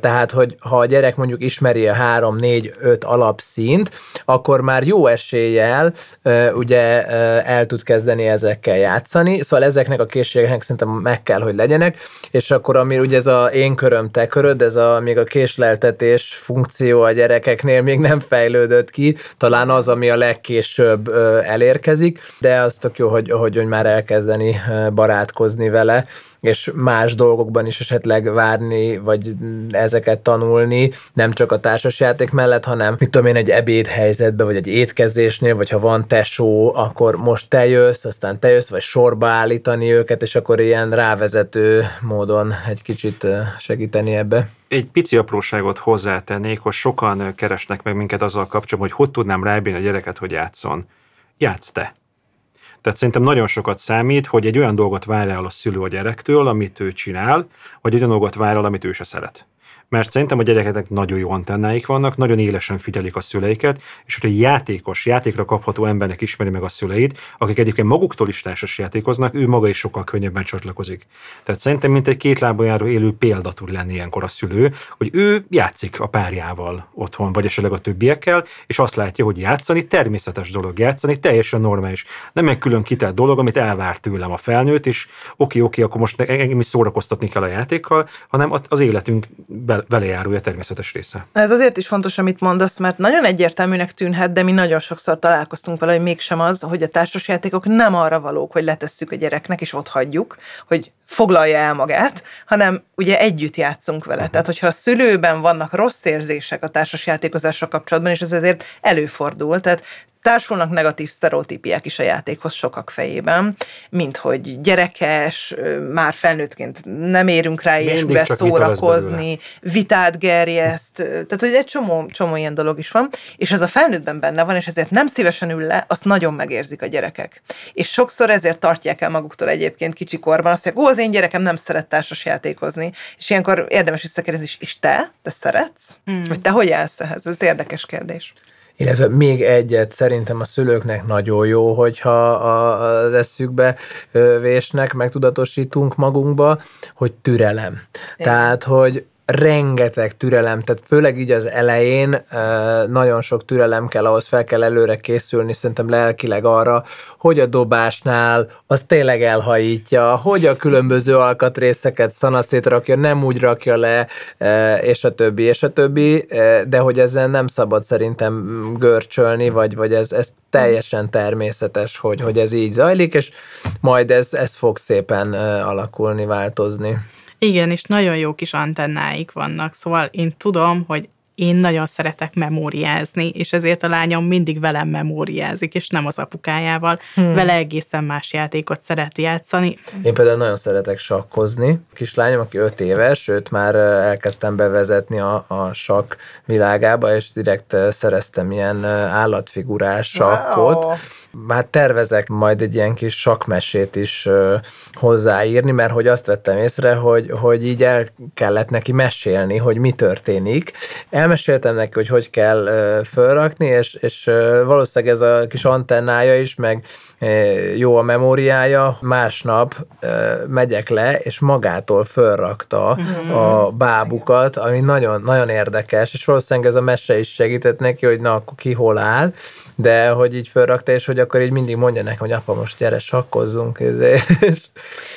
[SPEAKER 4] Tehát, hogy ha a gyerek mondjuk ismeri a három, négy, öt alapszínt, akkor már jó eséllyel ugye el tud kezdeni ezekkel játszani, szóval ezeknek a készségeknek szerintem meg kell, hogy legyenek, és akkor ami ugye ez a én köröm, te köröd, ez a még a késleltetés funkció a gyerekeknél még nem fejlődött ki, talán az, ami a legkésőbb elérkezik, de az tök jó, hogy, hogy, hogy már elkezdeni barátkozni vele, és más dolgokban is esetleg várni, vagy ezeket tanulni, nem csak a társasjáték mellett, hanem mit tudom én, egy ebédhelyzetben, vagy egy étkezésnél, vagy ha van tesó, akkor most te jössz, aztán te jössz, vagy sorba állítani őket, és akkor ilyen rávezető módon egy kicsit segíteni ebbe
[SPEAKER 3] egy pici apróságot hozzátennék, hogy sokan keresnek meg minket azzal kapcsolatban, hogy hogy tudnám rábírni a gyereket, hogy játszon. Játsz te. Tehát szerintem nagyon sokat számít, hogy egy olyan dolgot vár el a szülő a gyerektől, amit ő csinál, vagy egy olyan dolgot vár el, amit ő se szeret mert szerintem a gyerekeknek nagyon jó antennáik vannak, nagyon élesen figyelik a szüleiket, és hogy játékos, játékra kapható embernek ismeri meg a szüleit, akik egyébként maguktól is társas játékoznak, ő maga is sokkal könnyebben csatlakozik. Tehát szerintem, mint egy két lábon járó élő példa tud lenni ilyenkor a szülő, hogy ő játszik a párjával otthon, vagy esetleg a többiekkel, és azt látja, hogy játszani természetes dolog, játszani teljesen normális. Nem egy külön kitett dolog, amit elvár tőlem a felnőtt, és oké, oké, akkor most engem is szórakoztatni kell a játékkal, hanem az életünk vele járulja természetes része.
[SPEAKER 2] Ez azért is fontos, amit mondasz, mert nagyon egyértelműnek tűnhet, de mi nagyon sokszor találkoztunk vele, hogy mégsem az, hogy a társasjátékok nem arra valók, hogy letesszük a gyereknek és ott hagyjuk, hogy foglalja el magát, hanem ugye együtt játszunk vele. Uh-huh. Tehát, hogyha a szülőben vannak rossz érzések a társasjátékozásra kapcsolatban, és ez ezért előfordul, tehát társulnak negatív sztereotípiák is a játékhoz sokak fejében, mint hogy gyerekes, már felnőttként nem érünk rá ilyesmivel szórakozni, vitát gerjeszt, tehát hogy egy csomó, csomó ilyen dolog is van, és ez a felnőttben benne van, és ezért nem szívesen ül le, azt nagyon megérzik a gyerekek. És sokszor ezért tartják el maguktól egyébként kicsikorban, azt mondják, ó, az én gyerekem nem szeret társas játékozni, és ilyenkor érdemes visszakérdezni, és te? Te szeretsz? Mm. Vagy te hogy állsz ehhez? Ez érdekes kérdés.
[SPEAKER 4] Illetve még egyet szerintem a szülőknek nagyon jó, hogyha az eszükbe vésnek, megtudatosítunk magunkba, hogy türelem. Igen. Tehát, hogy rengeteg türelem, tehát főleg így az elején nagyon sok türelem kell, ahhoz fel kell előre készülni, szerintem lelkileg arra, hogy a dobásnál az tényleg elhajítja, hogy a különböző alkatrészeket szanaszét rakja, nem úgy rakja le, és a többi, és a többi, de hogy ezen nem szabad szerintem görcsölni, vagy, vagy ez, ez teljesen természetes, hogy, hogy ez így zajlik, és majd ez, ez fog szépen alakulni, változni.
[SPEAKER 1] Igen, és nagyon jó kis antennáik vannak, szóval én tudom, hogy én nagyon szeretek memóriázni, és ezért a lányom mindig velem memóriázik, és nem az apukájával. Hmm. Vele egészen más játékot szeret játszani.
[SPEAKER 4] Én például nagyon szeretek sakkozni. Kislányom, aki öt éves, sőt már elkezdtem bevezetni a, a sakk világába, és direkt szereztem ilyen állatfigurás sakkot. Wow hát tervezek majd egy ilyen kis sakmesét is hozzáírni, mert hogy azt vettem észre, hogy, hogy így el kellett neki mesélni, hogy mi történik. Elmeséltem neki, hogy hogy kell fölrakni, és, és valószínűleg ez a kis antennája is, meg jó a memóriája, másnap megyek le, és magától fölrakta mm-hmm. a bábukat, ami nagyon, nagyon érdekes, és valószínűleg ez a mese is segített neki, hogy na, akkor ki hol áll, de hogy így fölrakta, és hogy akkor így mindig mondja nekem, hogy apa, most gyere, sakkozzunk. És...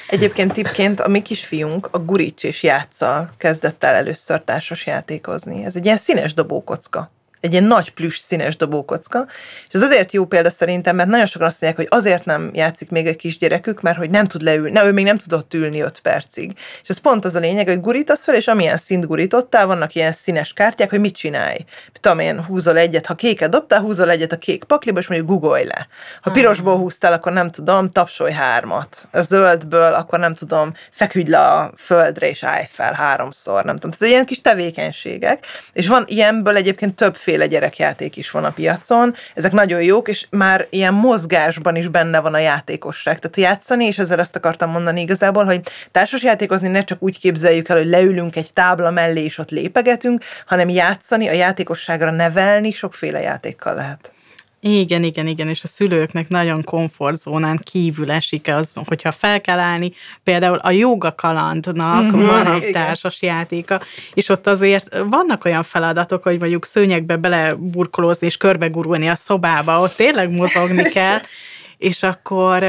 [SPEAKER 2] Egyébként tippként a mi kisfiunk a Gurics és játszal kezdett el először társas játékozni. Ez egy ilyen színes dobókocka egy ilyen nagy plüss színes dobókocka, és ez azért jó példa szerintem, mert nagyon sokan azt mondják, hogy azért nem játszik még egy kisgyerekük, mert hogy nem tud leülni, ne, ő még nem tudott ülni 5 percig. És ez pont az a lényeg, hogy gurítasz fel, és amilyen szint gurítottál, vannak ilyen színes kártyák, hogy mit csinálj. Tudom én, húzol egyet, ha kéket dobtál, húzol egyet a kék pakliba, és mondjuk googolj le. Ha pirosból húztál, akkor nem tudom, tapsolj hármat. A zöldből, akkor nem tudom, feküdj le a földre, és állj fel háromszor, nem tudom. Tehát ilyen kis tevékenységek. És van ilyenből egyébként többféle gyerekjáték is van a piacon. Ezek nagyon jók, és már ilyen mozgásban is benne van a játékosság. Tehát játszani, és ezzel ezt akartam mondani igazából, hogy társasjátékozni ne csak úgy képzeljük el, hogy leülünk egy tábla mellé, és ott lépegetünk, hanem játszani, a játékosságra nevelni sokféle játékkal lehet.
[SPEAKER 1] Igen, igen, igen, és a szülőknek nagyon komfortzónán kívül esik az, hogyha fel kell állni, például a joga kalandnak mm-hmm, van egy igen. társas játéka, és ott azért vannak olyan feladatok, hogy mondjuk szőnyegbe beleburkolózni és körbegurulni a szobába, ott tényleg mozogni kell, és akkor,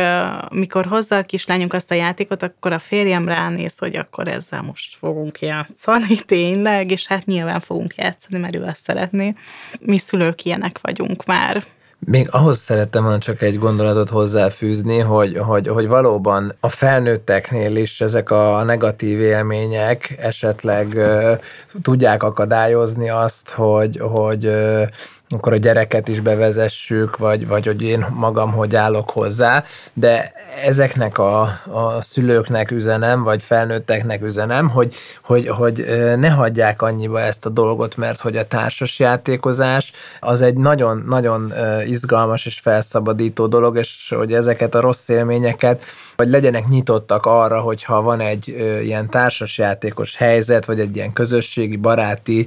[SPEAKER 1] mikor hozza a kislányunk azt a játékot, akkor a férjem ránéz, hogy akkor ezzel most fogunk játszani tényleg, és hát nyilván fogunk játszani, mert ő azt szeretné. Mi szülők ilyenek vagyunk már.
[SPEAKER 4] Még ahhoz szerettem volna csak egy gondolatot hozzáfűzni, hogy, hogy, hogy valóban a felnőtteknél is ezek a negatív élmények esetleg uh, tudják akadályozni azt, hogy, hogy uh, akkor a gyereket is bevezessük, vagy, vagy hogy én magam hogy állok hozzá, de ezeknek a, a szülőknek üzenem, vagy felnőtteknek üzenem, hogy, hogy, hogy ne hagyják annyiba ezt a dolgot, mert hogy a társas játékozás az egy nagyon-nagyon izgalmas és felszabadító dolog, és hogy ezeket a rossz élményeket, vagy legyenek nyitottak arra, hogyha van egy ilyen társasjátékos helyzet, vagy egy ilyen közösségi, baráti,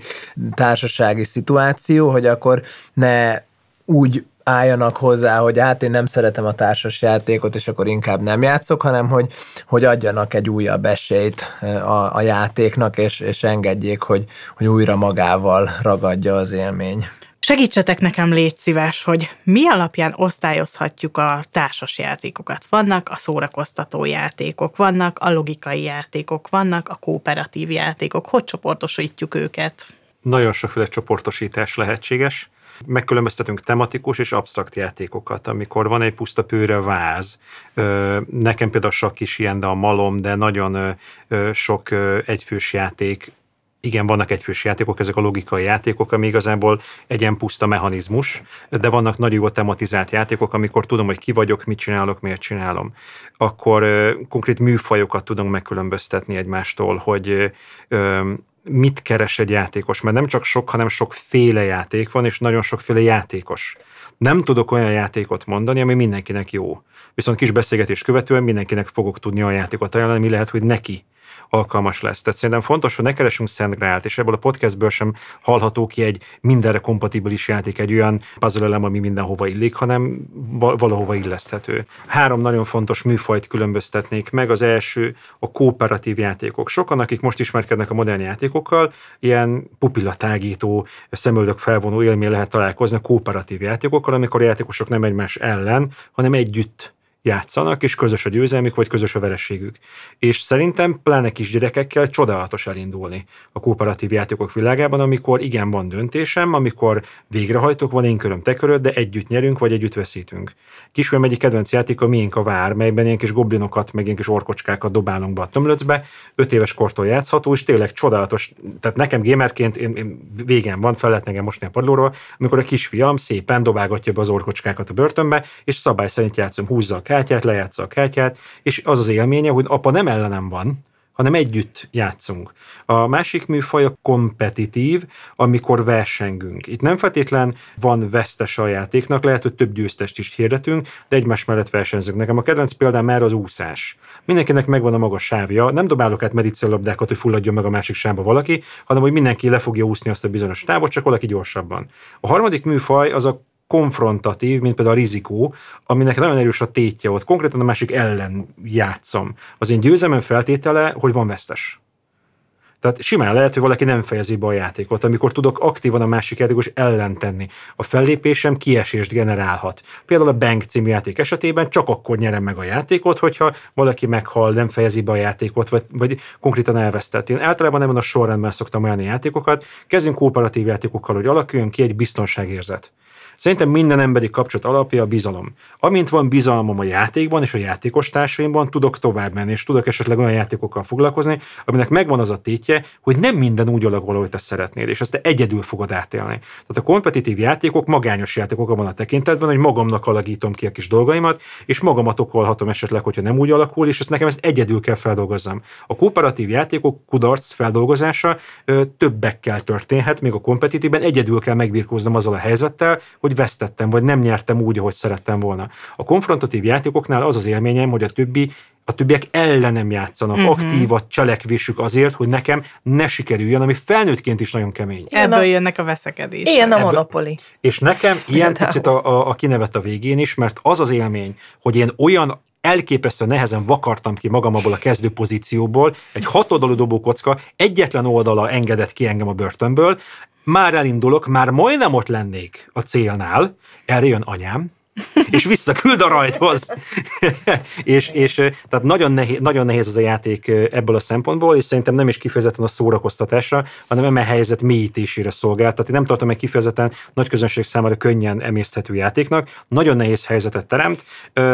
[SPEAKER 4] társasági szituáció, hogy akkor ne úgy álljanak hozzá, hogy hát én nem szeretem a társas játékot, és akkor inkább nem játszok, hanem hogy, hogy adjanak egy újabb esélyt a, a játéknak, és, és engedjék, hogy, hogy újra magával ragadja az élmény.
[SPEAKER 1] Segítsetek nekem, légy szíves, hogy mi alapján osztályozhatjuk a társas játékokat. Vannak a szórakoztató játékok, vannak a logikai játékok, vannak a kooperatív játékok. Hogy csoportosítjuk őket?
[SPEAKER 3] Nagyon sokféle csoportosítás lehetséges megkülönböztetünk tematikus és absztrakt játékokat, amikor van egy puszta pőre váz, nekem például sok is ilyen, de a malom, de nagyon sok egyfős játék igen, vannak egyfős játékok, ezek a logikai játékok, ami igazából egy ilyen puszta mechanizmus, de vannak nagyon jó tematizált játékok, amikor tudom, hogy ki vagyok, mit csinálok, miért csinálom. Akkor ö, konkrét műfajokat tudunk megkülönböztetni egymástól, hogy ö, mit keres egy játékos, mert nem csak sok, hanem sokféle játék van, és nagyon sokféle játékos. Nem tudok olyan játékot mondani, ami mindenkinek jó. Viszont kis beszélgetés követően mindenkinek fogok tudni a játékot ajánlani, mi lehet, hogy neki alkalmas lesz. Tehát szerintem fontos, hogy ne keresünk Szent Grált, és ebből a podcastből sem hallható ki egy mindenre kompatibilis játék, egy olyan puzzle elem, ami mindenhova illik, hanem valahova illeszthető. Három nagyon fontos műfajt különböztetnék meg. Az első a kooperatív játékok. Sokan, akik most ismerkednek a modern játékokkal, ilyen pupillatágító, szemöldök felvonó élmény lehet találkozni a kooperatív játékokkal, amikor a játékosok nem egymás ellen, hanem együtt játszanak, és közös a győzelmük, vagy közös a verességük. És szerintem pláne kisgyerekekkel csodálatos elindulni a kooperatív játékok világában, amikor igen, van döntésem, amikor végrehajtok, van én köröm, te köröd, de együtt nyerünk, vagy együtt veszítünk. Kisfiam egyik kedvenc játék a Miénk a vár, melyben ilyen kis goblinokat, meg ilyen kis orkocskákat dobálunk be a tömlöcbe, öt éves kortól játszható, és tényleg csodálatos. Tehát nekem gamerként én, én végén van, fel lehet nekem mosni a padlóról, amikor a kisfiam szépen dobálgatja be az orkocskákat a börtönbe, és szabály szerint játszom, húzza kártyát, lejátsza a kártyát, és az az élménye, hogy apa nem ellenem van, hanem együtt játszunk. A másik műfaj a kompetitív, amikor versengünk. Itt nem feltétlen van vesztes a játéknak, lehet, hogy több győztest is hirdetünk, de egymás mellett versenyzünk. Nekem a kedvenc példám már az úszás. Mindenkinek megvan a maga sávja, nem dobálok át medicellabdákat, hogy fulladjon meg a másik sávba valaki, hanem hogy mindenki le fogja úszni azt a bizonyos távot, csak valaki gyorsabban. A harmadik műfaj az a konfrontatív, mint például a rizikó, aminek nagyon erős a tétje ott. Konkrétan a másik ellen játszom. Az én győzelmem feltétele, hogy van vesztes. Tehát simán lehet, hogy valaki nem fejezi be a játékot, amikor tudok aktívan a másik játékos ellen tenni. A fellépésem kiesést generálhat. Például a Bank című játék esetében csak akkor nyerem meg a játékot, hogyha valaki meghal, nem fejezi be a játékot, vagy, vagy konkrétan elvesztett. Én általában ebben a sorrendben szoktam olyan játékokat. Kezdünk kooperatív játékokkal, hogy alakuljon ki egy biztonságérzet. Szerintem minden emberi kapcsolat alapja a bizalom. Amint van bizalmam a játékban és a játékos társaimban, tudok tovább menni, és tudok esetleg olyan játékokkal foglalkozni, aminek megvan az a tétje, hogy nem minden úgy alakul, ahogy te szeretnéd, és azt te egyedül fogod átélni. Tehát a kompetitív játékok magányos játékok abban a tekintetben, hogy magamnak alakítom ki a kis dolgaimat, és magamat okolhatom esetleg, hogyha nem úgy alakul, és ezt nekem ezt egyedül kell feldolgozzam. A kooperatív játékok kudarc feldolgozása ö, többekkel történhet, még a kompetitívben egyedül kell megbirkóznom azzal a helyzettel, hogy hogy vesztettem, vagy nem nyertem úgy, ahogy szerettem volna. A konfrontatív játékoknál az az élményem, hogy a többi a többiek ellenem játszanak, uh-huh. aktív a cselekvésük azért, hogy nekem ne sikerüljön, ami felnőttként is nagyon kemény.
[SPEAKER 1] Ebből jönnek a veszekedések.
[SPEAKER 2] Ilyen a monopoli.
[SPEAKER 3] És nekem ilyen picit a, a, a kinevet a végén is, mert az az élmény, hogy én olyan elképesztően nehezen vakartam ki magam abból a kezdő pozícióból, egy hatoldalú dobókocka egyetlen oldala engedett ki engem a börtönből, már elindulok, már majdnem ott lennék a célnál, erre jön anyám, és visszaküld a rajthoz. és, és tehát nagyon nehéz, nagyon nehéz az a játék ebből a szempontból, és szerintem nem is kifejezetten a szórakoztatásra, hanem eme helyzet mélyítésére szolgál. Tehát én nem tartom egy kifejezetten nagy közönség számára könnyen emészthető játéknak. Nagyon nehéz helyzetet teremt,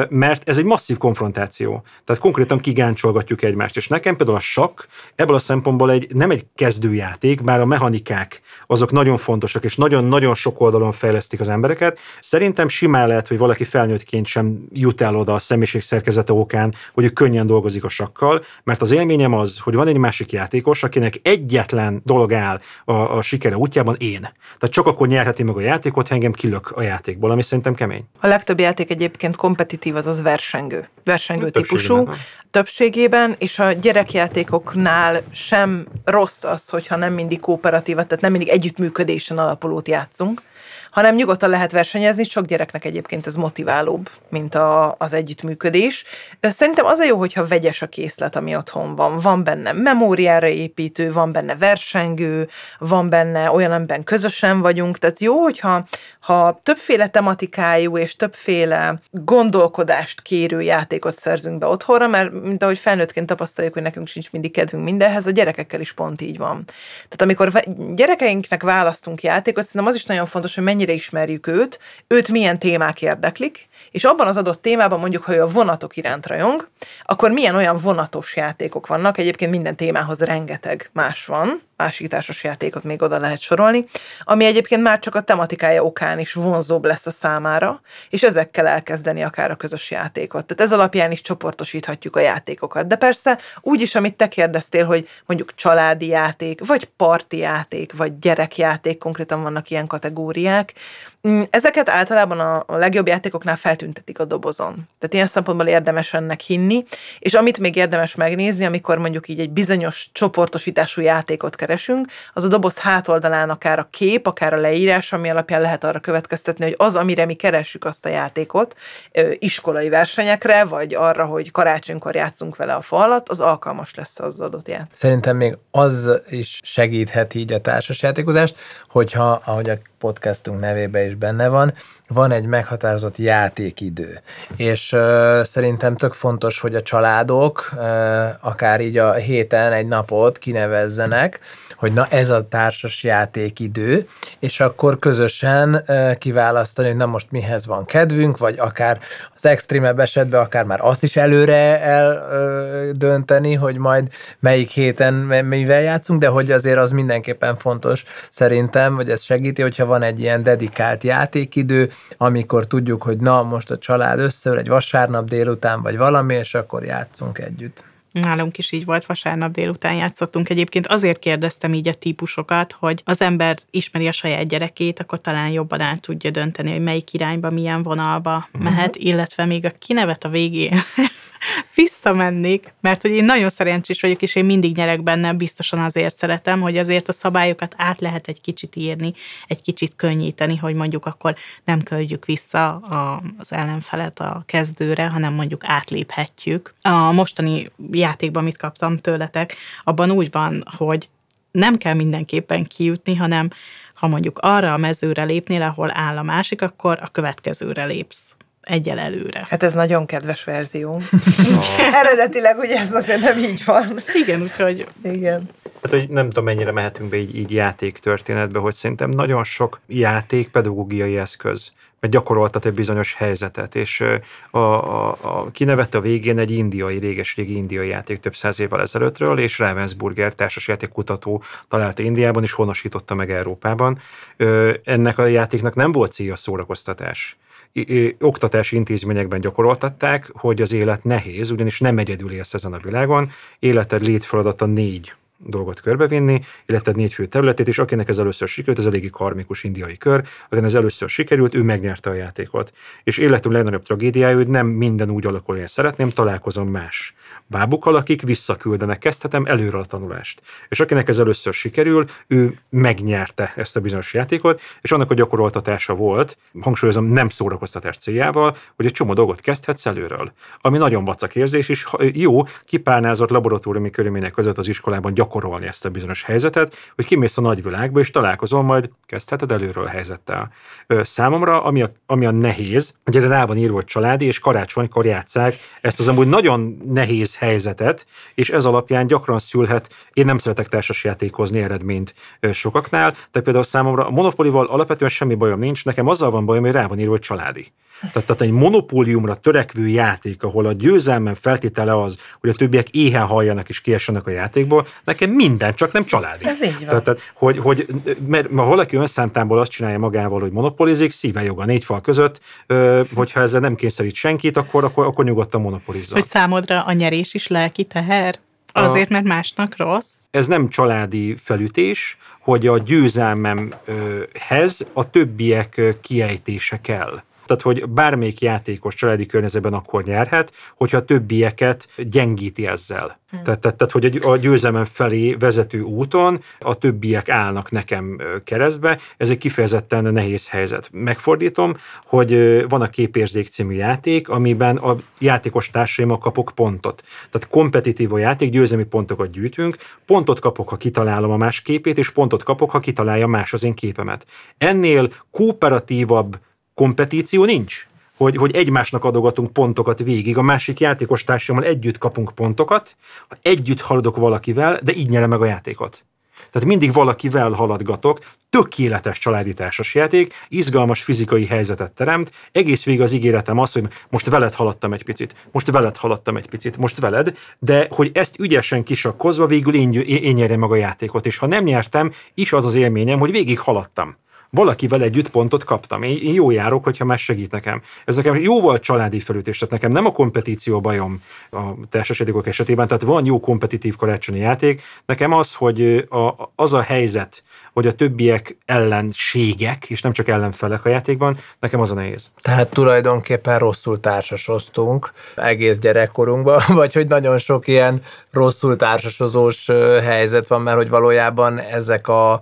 [SPEAKER 3] mert ez egy masszív konfrontáció. Tehát konkrétan kigáncsolgatjuk egymást. És nekem például a sakk ebből a szempontból egy, nem egy kezdőjáték, bár a mechanikák azok nagyon fontosak, és nagyon-nagyon sok oldalon fejlesztik az embereket. Szerintem simán lehet, hogy valaki felnőttként sem jut el oda a személyiség szerkezete okán, hogy ő könnyen dolgozik a sakkal, mert az élményem az, hogy van egy másik játékos, akinek egyetlen dolog áll a, a sikere útjában én. Tehát csak akkor nyerheti meg a játékot, ha engem kilök a játékból, ami szerintem kemény.
[SPEAKER 2] A legtöbb játék egyébként kompetitív, az az versengő. Versengő típusú, többségében, és a gyerekjátékoknál sem rossz az, hogyha nem mindig kooperatívat, tehát nem mindig együttműködésen alapulót játszunk, hanem nyugodtan lehet versenyezni, sok gyereknek egyébként ez motiválóbb, mint a, az együttműködés. Szerintem az a jó, hogyha vegyes a készlet, ami otthon van. Van benne memóriára építő, van benne versengő, van benne olyan, amiben közösen vagyunk, tehát jó, hogyha ha többféle tematikájú és többféle gondolkodást kérő játékot szerzünk be otthonra, mert mint ahogy felnőttként tapasztaljuk, hogy nekünk sincs mindig kedvünk mindenhez, a gyerekekkel is pont így van. Tehát amikor gyerekeinknek választunk játékot, szerintem az is nagyon fontos, hogy mennyire ismerjük őt, őt milyen témák érdeklik, és abban az adott témában mondjuk, hogy a vonatok iránt rajong, akkor milyen olyan vonatos játékok vannak, egyébként minden témához rengeteg más van, másik társas játékot még oda lehet sorolni, ami egyébként már csak a tematikája okán is vonzóbb lesz a számára, és ezekkel elkezdeni akár a közös játékot. Tehát ez alapján is csoportosíthatjuk a játékokat. De persze úgy is, amit te kérdeztél, hogy mondjuk családi játék, vagy parti játék, vagy gyerekjáték, konkrétan vannak ilyen kategóriák, ezeket általában a, legjobb játékoknál feltüntetik a dobozon. Tehát ilyen szempontból érdemes ennek hinni, és amit még érdemes megnézni, amikor mondjuk így egy bizonyos csoportosítású játékot keresünk, az a doboz hátoldalán akár a kép, akár a leírás, ami alapján lehet arra következtetni, hogy az, amire mi keressük azt a játékot, iskolai versenyekre, vagy arra, hogy karácsonykor játszunk vele a falat, az alkalmas lesz az adott játék.
[SPEAKER 4] Szerintem még az is segíthet így a társasjátékozást, hogyha, ahogy a podcastunk nevébe is benne van, van egy meghatározott játékidő. És uh, szerintem tök fontos, hogy a családok uh, akár így a héten egy napot kinevezzenek, hogy na ez a társas játékidő, és akkor közösen uh, kiválasztani, hogy na most mihez van kedvünk, vagy akár az extrémebb esetben akár már azt is előre eldönteni, hogy majd melyik héten mivel játszunk, de hogy azért az mindenképpen fontos szerintem, hogy ez segíti, hogyha van egy ilyen dedikált játékidő, amikor tudjuk, hogy na, most a család összeül egy vasárnap délután, vagy valami, és akkor játszunk együtt.
[SPEAKER 1] Nálunk is így volt, vasárnap délután játszottunk. Egyébként azért kérdeztem így a típusokat, hogy az ember ismeri a saját gyerekét, akkor talán jobban át tudja dönteni, hogy melyik irányba, milyen vonalba uh-huh. mehet, illetve még a kinevet a végén visszamennék, mert hogy én nagyon szerencsés vagyok, és én mindig nyerek benne, biztosan azért szeretem, hogy azért a szabályokat át lehet egy kicsit írni, egy kicsit könnyíteni, hogy mondjuk akkor nem köldjük vissza a, az ellenfelet a kezdőre, hanem mondjuk átléphetjük. A mostani játékban mit kaptam tőletek, abban úgy van, hogy nem kell mindenképpen kijutni, hanem ha mondjuk arra a mezőre lépnél, ahol áll a másik, akkor a következőre lépsz egyel előre.
[SPEAKER 2] Hát ez nagyon kedves verzió. Eredetileg ugye ez azért nem így van.
[SPEAKER 1] Igen, úgyhogy...
[SPEAKER 2] Igen.
[SPEAKER 3] Hát, hogy nem tudom, mennyire mehetünk be így, így játéktörténetbe, hogy szerintem nagyon sok játék pedagógiai eszköz mert gyakoroltat egy bizonyos helyzetet, és a, a, a, kinevette a végén egy indiai, réges-régi indiai játék több száz évvel ezelőttről, és Ravensburger társasjátékkutató találta Indiában, és honosította meg Európában. Ennek a játéknak nem volt célja szórakoztatás. Oktatási intézményekben gyakoroltatták, hogy az élet nehéz, ugyanis nem egyedül élsz ezen a világon, életed létfeladata négy dolgot körbevinni, illetve négy fő területét, és akinek ez először sikerült, ez eléggé karmikus indiai kör, akinek ez először sikerült, ő megnyerte a játékot. És életünk legnagyobb tragédiája, hogy nem minden úgy alakul, én szeretném, találkozom más bábukkal, akik visszaküldenek, kezdhetem előre a tanulást. És akinek ez először sikerül, ő megnyerte ezt a bizonyos játékot, és annak a gyakoroltatása volt, hangsúlyozom, nem szórakoztatás céljával, hogy egy csomó dolgot kezdhetsz előről. Ami nagyon vacak érzés, és jó, kipálnázott laboratóriumi körülmények között az iskolában gyakorolni ezt a bizonyos helyzetet, hogy kimész a nagyvilágba, és találkozol, majd kezdheted előről a helyzettel. Számomra, ami a, ami a nehéz, ugye rá van írva, hogy családi, és karácsonykor játszák ezt az amúgy nagyon nehéz helyzetet, és ez alapján gyakran szülhet, én nem szeretek társasjátékozni eredményt sokaknál, de például számomra a monopolival alapvetően semmi bajom nincs, nekem azzal van bajom, hogy rá van írva, hogy családi. Tehát, tehát egy monopóliumra törekvő játék, ahol a győzelmen feltétele az, hogy a többiek éhen halljanak és kiessenek a játékból, nekem minden, csak nem családi.
[SPEAKER 2] Ez így van.
[SPEAKER 3] Tehát, tehát hogy, hogy mert ma valaki önszántából azt csinálja magával, hogy monopolizik, szíve joga négy fal között, hogyha ezzel nem kényszerít senkit, akkor, akkor, akkor nyugodtan monopolizza.
[SPEAKER 1] Hogy számodra a nyerés is lelki teher? Azért, mert másnak rossz?
[SPEAKER 3] Ez nem családi felütés, hogy a győzelmemhez a többiek kiejtése kell. Tehát, hogy bármelyik játékos családi környezetben akkor nyerhet, hogyha a többieket gyengíti ezzel. Hmm. Tehát, tehát, tehát, hogy a győzelem felé vezető úton a többiek állnak nekem keresztbe, ez egy kifejezetten nehéz helyzet. Megfordítom, hogy van a Képérzék című játék, amiben a játékos társaimmal kapok pontot. Tehát kompetitív a játék, győzelmi pontokat gyűjtünk, pontot kapok, ha kitalálom a más képét, és pontot kapok, ha kitalálja más az én képemet. Ennél kooperatívabb kompetíció nincs. Hogy, hogy egymásnak adogatunk pontokat végig, a másik játékos társammal együtt kapunk pontokat, együtt haladok valakivel, de így nyerem meg a játékot. Tehát mindig valakivel haladgatok, tökéletes családi játék, izgalmas fizikai helyzetet teremt, egész végig az ígéretem az, hogy most veled haladtam egy picit, most veled haladtam egy picit, most veled, de hogy ezt ügyesen kisakkozva végül én, én nyerjem meg a játékot, és ha nem nyertem, is az az élményem, hogy végig haladtam valakivel együtt pontot kaptam. Én, én jó járok, hogyha más segít nekem. Ez nekem volt családi felütés, tehát nekem nem a kompetíció bajom a társasjátékok esetében, tehát van jó kompetitív karácsonyi játék. Nekem az, hogy a, az a helyzet, hogy a többiek ellenségek, és nem csak ellenfelek a játékban, nekem az a nehéz.
[SPEAKER 4] Tehát tulajdonképpen rosszul társasoztunk egész gyerekkorunkban, vagy hogy nagyon sok ilyen rosszul társasozós helyzet van, mert hogy valójában ezek a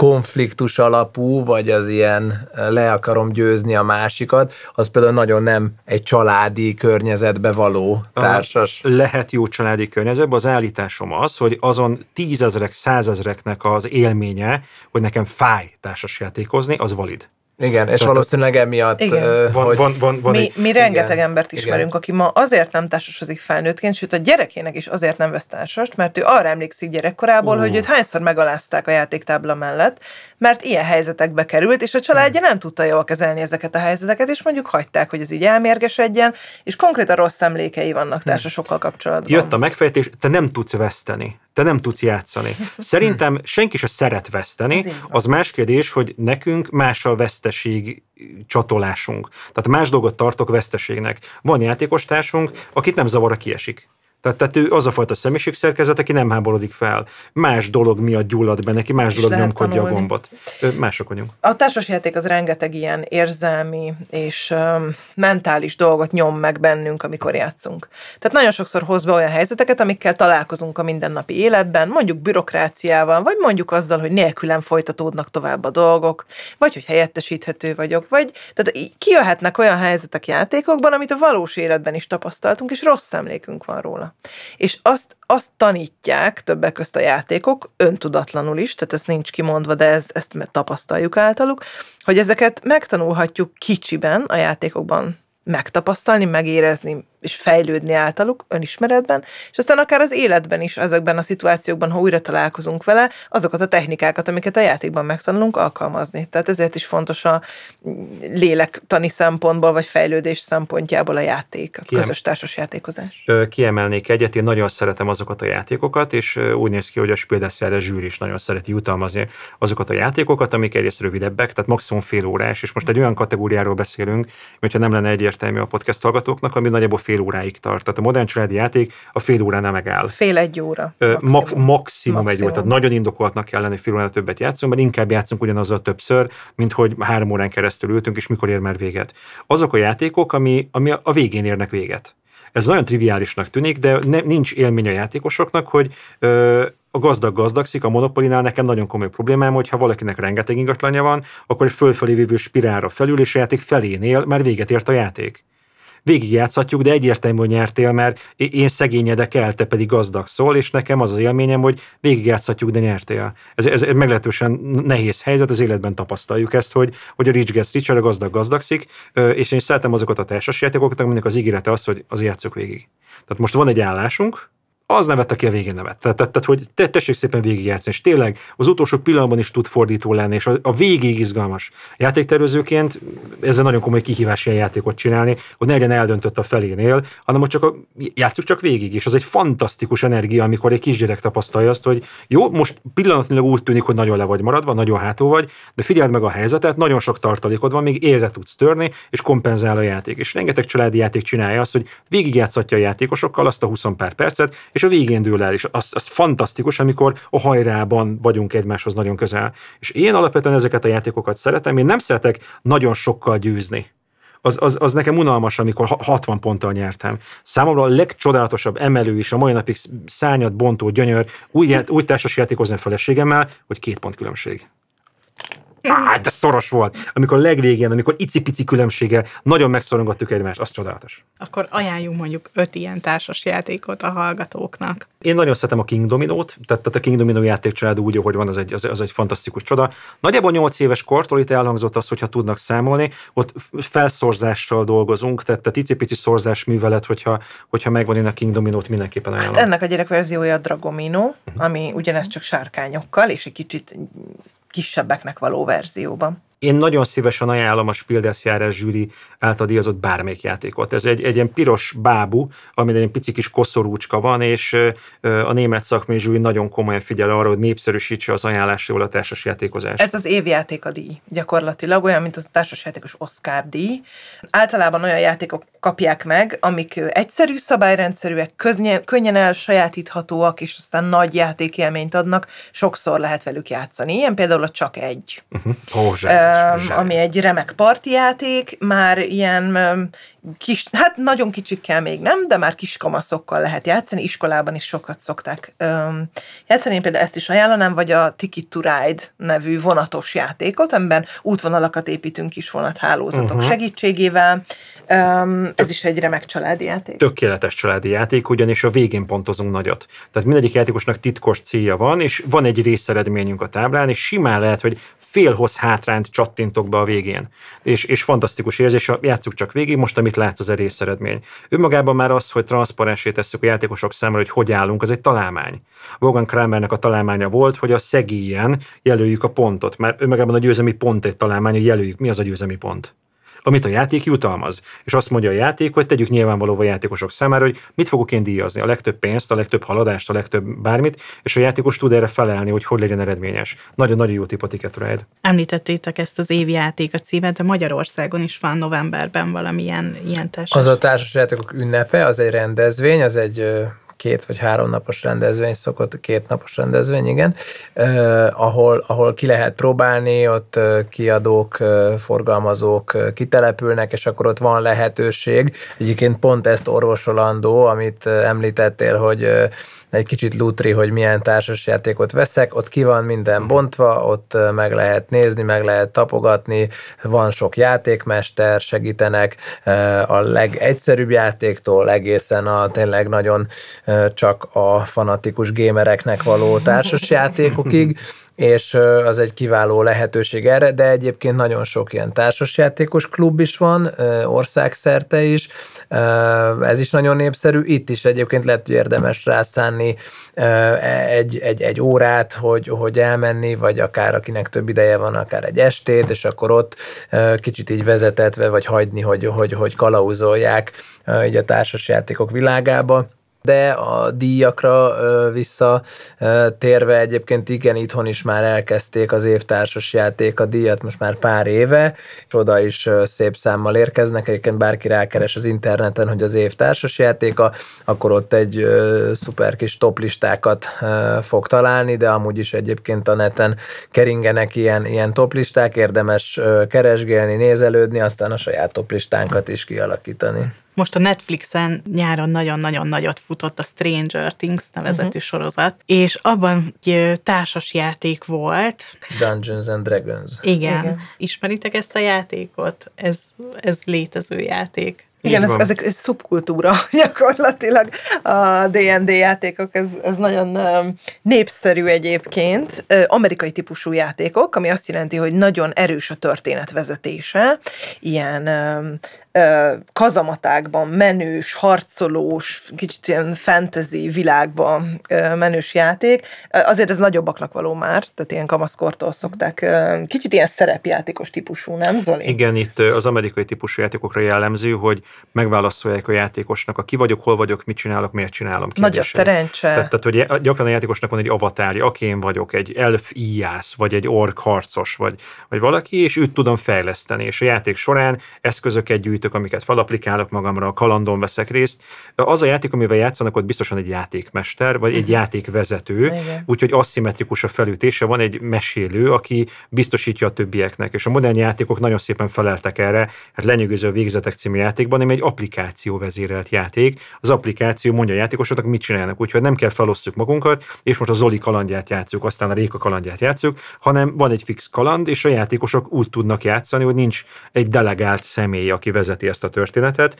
[SPEAKER 4] konfliktus alapú, vagy az ilyen eh, le akarom győzni a másikat, az például nagyon nem egy családi környezetbe való társas.
[SPEAKER 3] Lehet jó családi környezetben, az állításom az, hogy azon tízezrek, százezreknek az élménye, hogy nekem fáj társasjátékozni, az valid.
[SPEAKER 4] Igen, és Tehát valószínűleg emiatt...
[SPEAKER 2] Igen.
[SPEAKER 3] Van, hogy van, van, van
[SPEAKER 2] mi,
[SPEAKER 3] egy,
[SPEAKER 2] mi rengeteg igen, embert ismerünk, igen. aki ma azért nem társasodik felnőttként, sőt a gyerekének is azért nem vesz társast, mert ő arra emlékszik gyerekkorából, uh. hogy őt hányszor megalázták a játéktábla mellett, mert ilyen helyzetekbe került, és a családja nem tudta jól kezelni ezeket a helyzeteket, és mondjuk hagyták, hogy ez így elmérgesedjen, és konkrétan rossz emlékei vannak társasokkal kapcsolatban.
[SPEAKER 3] Jött a megfejtés, te nem tudsz veszteni te nem tudsz játszani. Szerintem senki se szeret veszteni, az más kérdés, hogy nekünk más a veszteség csatolásunk. Tehát más dolgot tartok veszteségnek. Van játékostársunk, akit nem zavar, a kiesik. Tehát, tehát ő az a fajta személyiségszerkezet, aki nem háborodik fel. Más dolog miatt gyullad be neki, más dolog nyomkodja tanulni. a gombot. Mások vagyunk.
[SPEAKER 2] A társasjáték az rengeteg ilyen érzelmi és um, mentális dolgot nyom meg bennünk, amikor játszunk. Tehát nagyon sokszor hoz be olyan helyzeteket, amikkel találkozunk a mindennapi életben, mondjuk bürokráciával, vagy mondjuk azzal, hogy nélkülem folytatódnak tovább a dolgok, vagy hogy helyettesíthető vagyok, vagy tehát kijöhetnek olyan helyzetek játékokban, amit a valós életben is tapasztaltunk, és rossz emlékünk van róla. És azt, azt tanítják többek közt a játékok, öntudatlanul is, tehát ez nincs kimondva, de ez, ezt tapasztaljuk általuk, hogy ezeket megtanulhatjuk kicsiben a játékokban megtapasztalni, megérezni, és fejlődni általuk önismeretben, és aztán akár az életben is, ezekben a szituációkban, ha újra találkozunk vele, azokat a technikákat, amiket a játékban megtanulunk, alkalmazni. Tehát ezért is fontos a lélektani szempontból, vagy fejlődés szempontjából a játék, a Kiem- közös társas játékozás.
[SPEAKER 3] Kiemelnék egyet, én nagyon szeretem azokat a játékokat, és úgy néz ki, hogy a Spildesszerre zsűri is nagyon szereti jutalmazni azokat a játékokat, amik egyrészt rövidebbek, tehát maximum fél órás, és most egy olyan kategóriáról beszélünk, hogyha nem lenne egyértelmű a podcast hallgatóknak, ami nagyjából fél óráig tart. Tehát a modern családi játék a fél óránál megáll.
[SPEAKER 2] Fél egy óra.
[SPEAKER 3] Maximum, Mag- maximum, maximum egy óra. Tehát nagyon indokoltnak kell lenni fél óránál többet játszunk, mert inkább játszunk ugyanazzal többször, mint hogy három órán keresztül ültünk, és mikor ér már véget. Azok a játékok, ami, ami a végén érnek véget. Ez nagyon triviálisnak tűnik, de ne, nincs élmény a játékosoknak, hogy ö, a gazdag gazdagszik, a monopolinál nekem nagyon komoly problémám, hogy ha valakinek rengeteg ingatlanja van, akkor egy fölfelé vívő spirálra felül, és a játék felénél már véget ért a játék végigjátszhatjuk, de egyértelmű, hogy nyertél, mert én szegényedek el, te pedig gazdag szól, és nekem az az élményem, hogy végigjátszhatjuk, de nyertél. Ez, ez meglehetősen nehéz helyzet, az életben tapasztaljuk ezt, hogy, hogy a rich gets richer, a gazdag gazdagszik, és én szeretem azokat a társasjátékokat, aminek az ígérete az, hogy az játszok végig. Tehát most van egy állásunk, az nevette, aki a végén nevet. Tehát, tehát, tehát hogy te, tessék szépen végigjátszani, és tényleg az utolsó pillanatban is tud fordító lenni, és a, a végig izgalmas. Játéktervezőként ezzel nagyon komoly kihívás ilyen játékot csinálni, hogy ne legyen eldöntött a felénél, hanem hogy csak a, játsszuk csak végig, és az egy fantasztikus energia, amikor egy kisgyerek tapasztalja azt, hogy jó, most pillanatnyilag úgy tűnik, hogy nagyon le vagy maradva, nagyon hátul vagy, de figyeld meg a helyzetet, nagyon sok tartalékod van, még érre tudsz törni, és kompenzál a játék. És rengeteg családi játék csinálja azt, hogy végigjátszatja a játékosokkal azt a 20 pár percet, és a végén dől el, és az, az fantasztikus, amikor a hajrában vagyunk egymáshoz nagyon közel. És én alapvetően ezeket a játékokat szeretem, én nem szeretek nagyon sokkal győzni. Az, az, az nekem unalmas, amikor 60 ponttal nyertem. Számomra a legcsodálatosabb emelő is a mai napig szányat bontó gyönyör, úgy, úgy társas játékozni a feleségemmel, hogy két pont különbség. Á, de szoros volt. Amikor a legvégén, amikor icipici különbsége, nagyon megszorongattuk egymást, az csodálatos.
[SPEAKER 1] Akkor ajánljunk mondjuk öt ilyen társas játékot a hallgatóknak.
[SPEAKER 3] Én nagyon szeretem a King Dominót, tehát, tehát a King Domino játékcsalád úgy, ahogy van, az egy, az, az egy fantasztikus csoda. Nagyjából 8 éves kortól itt elhangzott az, hogyha tudnak számolni, ott felszorzással dolgozunk, tehát, tehát icipici szorzás művelet, hogyha, hogyha megvan én a King Dominót, mindenképpen ajánlom.
[SPEAKER 2] Hát ennek a gyerekverziója a Dragomino, uh-huh. ami ugyanez csak sárkányokkal, és egy kicsit kisebbeknek való verzióban.
[SPEAKER 3] Én nagyon szívesen ajánlom a Spiel des Jahres zsűri által díjazott bármelyik játékot. Ez egy, egy ilyen piros bábú, amin egy pici kis koszorúcska van, és a német szakmai zsűri nagyon komolyan figyel arra, hogy népszerűsítse az ajánlásról a társasjátékozást.
[SPEAKER 2] Ez az évjáték a díj, gyakorlatilag olyan, mint az a társasjátékos Oscar díj. Általában olyan játékok kapják meg, amik egyszerű szabályrendszerűek, könnyen, könnyen elsajátíthatóak, és aztán nagy játékélményt adnak, sokszor lehet velük játszani. Ilyen például a Csak egy. Uh-huh.
[SPEAKER 3] Oh,
[SPEAKER 2] ami egy remek partijáték, már ilyen kis, hát nagyon kicsikkel még nem, de már kis kamaszokkal lehet játszani, iskolában is sokat szokták játszani. Én például ezt is ajánlanám, vagy a Ticket to Ride nevű vonatos játékot, amiben útvonalakat építünk kis vonathálózatok uh-huh. segítségével. Ez is egy remek családi játék.
[SPEAKER 3] Tökéletes családi játék, ugyanis a végén pontozunk nagyot. Tehát mindegyik játékosnak titkos célja van, és van egy részeredményünk a táblán, és simán lehet, hogy félhoz hátrányt csattintok be a végén. És, és fantasztikus érzés, játsszuk csak végig, most amit látsz az erész eredmény. Önmagában már az, hogy transzparensé tesszük a játékosok számára, hogy hogy állunk, az egy találmány. Logan Kramernek a találmánya volt, hogy a szegélyen jelöljük a pontot, mert önmagában a győzelmi pont egy találmány, hogy jelöljük, mi az a győzelmi pont amit a játék jutalmaz. És azt mondja a játék, hogy tegyük nyilvánvaló a játékosok számára, hogy mit fogok én díjazni, a legtöbb pénzt, a legtöbb haladást, a legtöbb bármit, és a játékos tud erre felelni, hogy hogy legyen eredményes. Nagyon-nagyon jó tip a Ticket Ride.
[SPEAKER 1] Említettétek ezt az évi játék a címet, de Magyarországon is van novemberben valamilyen ilyen
[SPEAKER 4] társas. Az a társas játékok ünnepe, az egy rendezvény, az egy két vagy három napos rendezvény szokott, két napos rendezvény, igen, eh, ahol, ahol ki lehet próbálni, ott kiadók, forgalmazók kitelepülnek, és akkor ott van lehetőség. Egyébként pont ezt orvosolandó, amit említettél, hogy egy kicsit lútri, hogy milyen társasjátékot veszek, ott ki van minden bontva, ott meg lehet nézni, meg lehet tapogatni, van sok játékmester, segítenek a legegyszerűbb játéktól egészen a tényleg nagyon csak a fanatikus gémereknek való társasjátékokig, és az egy kiváló lehetőség erre, de egyébként nagyon sok ilyen társasjátékos klub is van, országszerte is, ez is nagyon népszerű, itt is egyébként lehet, hogy érdemes rászánni egy, egy, egy órát, hogy, hogy elmenni, vagy akár akinek több ideje van, akár egy estét, és akkor ott kicsit így vezetetve, vagy hagyni, hogy, hogy, hogy kalauzolják így a társasjátékok világába de a díjakra visszatérve egyébként igen, itthon is már elkezdték az évtársas játék a díjat most már pár éve, és oda is szép számmal érkeznek, egyébként bárki rákeres az interneten, hogy az évtársas játéka, akkor ott egy szuper kis toplistákat fog találni, de amúgy is egyébként a neten keringenek ilyen, ilyen toplisták, érdemes keresgélni, nézelődni, aztán a saját toplistánkat is kialakítani.
[SPEAKER 1] Most a Netflixen nyáron nagyon-nagyon nagyot futott a Stranger Things nevezetű uh-huh. sorozat, és abban egy társas játék volt.
[SPEAKER 4] Dungeons and Dragons.
[SPEAKER 1] Igen. Igen. Ismeritek ezt a játékot? Ez, ez létező játék.
[SPEAKER 2] Igen, ez, ezek ez szubkultúra gyakorlatilag. A D&D játékok, ez, ez nagyon népszerű egyébként. Amerikai típusú játékok, ami azt jelenti, hogy nagyon erős a történetvezetése. Ilyen kazamatákban menős, harcolós, kicsit ilyen fantasy világban menős játék. Azért ez nagyobbaknak való már, tehát ilyen kamaszkortól szokták. Kicsit ilyen szerepjátékos típusú, nem Zoli?
[SPEAKER 3] Igen, itt az amerikai típusú játékokra jellemző, hogy megválaszolják a játékosnak, a ki vagyok, hol vagyok, mit csinálok, miért csinálom.
[SPEAKER 2] Kérdései. Nagy a szerencse.
[SPEAKER 3] Tehát, tehát, hogy gyakran a játékosnak van egy avatárja, aki én vagyok, egy elf íjász, vagy egy ork harcos, vagy, vagy valaki, és őt tudom fejleszteni, és a játék során eszközöket gyűjtök, amiket felaplikálok magamra, a kalandon veszek részt. Az a játék, amivel játszanak, ott biztosan egy játékmester, vagy egy mhm. játékvezető, úgyhogy aszimmetrikus a felütése, van egy mesélő, aki biztosítja a többieknek, és a modern játékok nagyon szépen feleltek erre, hát lenyűgöző végzetek című játékban, ami egy applikáció vezérelt játék. Az applikáció mondja a játékosoknak, mit csinálnak, úgyhogy nem kell felosszuk magunkat, és most a Zoli kalandját játszuk, aztán a Réka kalandját játszuk, hanem van egy fix kaland, és a játékosok úgy tudnak játszani, hogy nincs egy delegált személy, aki vezeti ezt a történetet.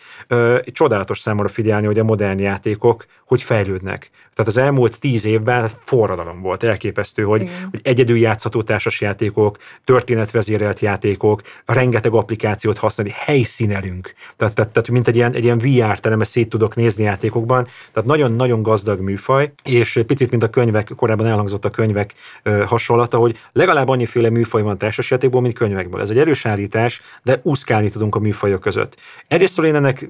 [SPEAKER 3] Csodálatos számomra figyelni, hogy a modern játékok hogy fejlődnek. Tehát az elmúlt tíz évben forradalom volt, elképesztő, hogy, hogy egyedül játszható társasjátékok, történetvezérelt játékok, rengeteg applikációt használni, helyszínelünk. Tehát, tehát, tehát mint egy ilyen, egy ilyen VR terem, szét tudok nézni játékokban. Tehát nagyon-nagyon gazdag műfaj, és picit, mint a könyvek, korábban elhangzott a könyvek ö, hasonlata, hogy legalább annyiféle műfaj van társasjátékból, mint könyvekből. Ez egy erős állítás, de úszkálni tudunk a műfajok között. Egyrésztről én ennek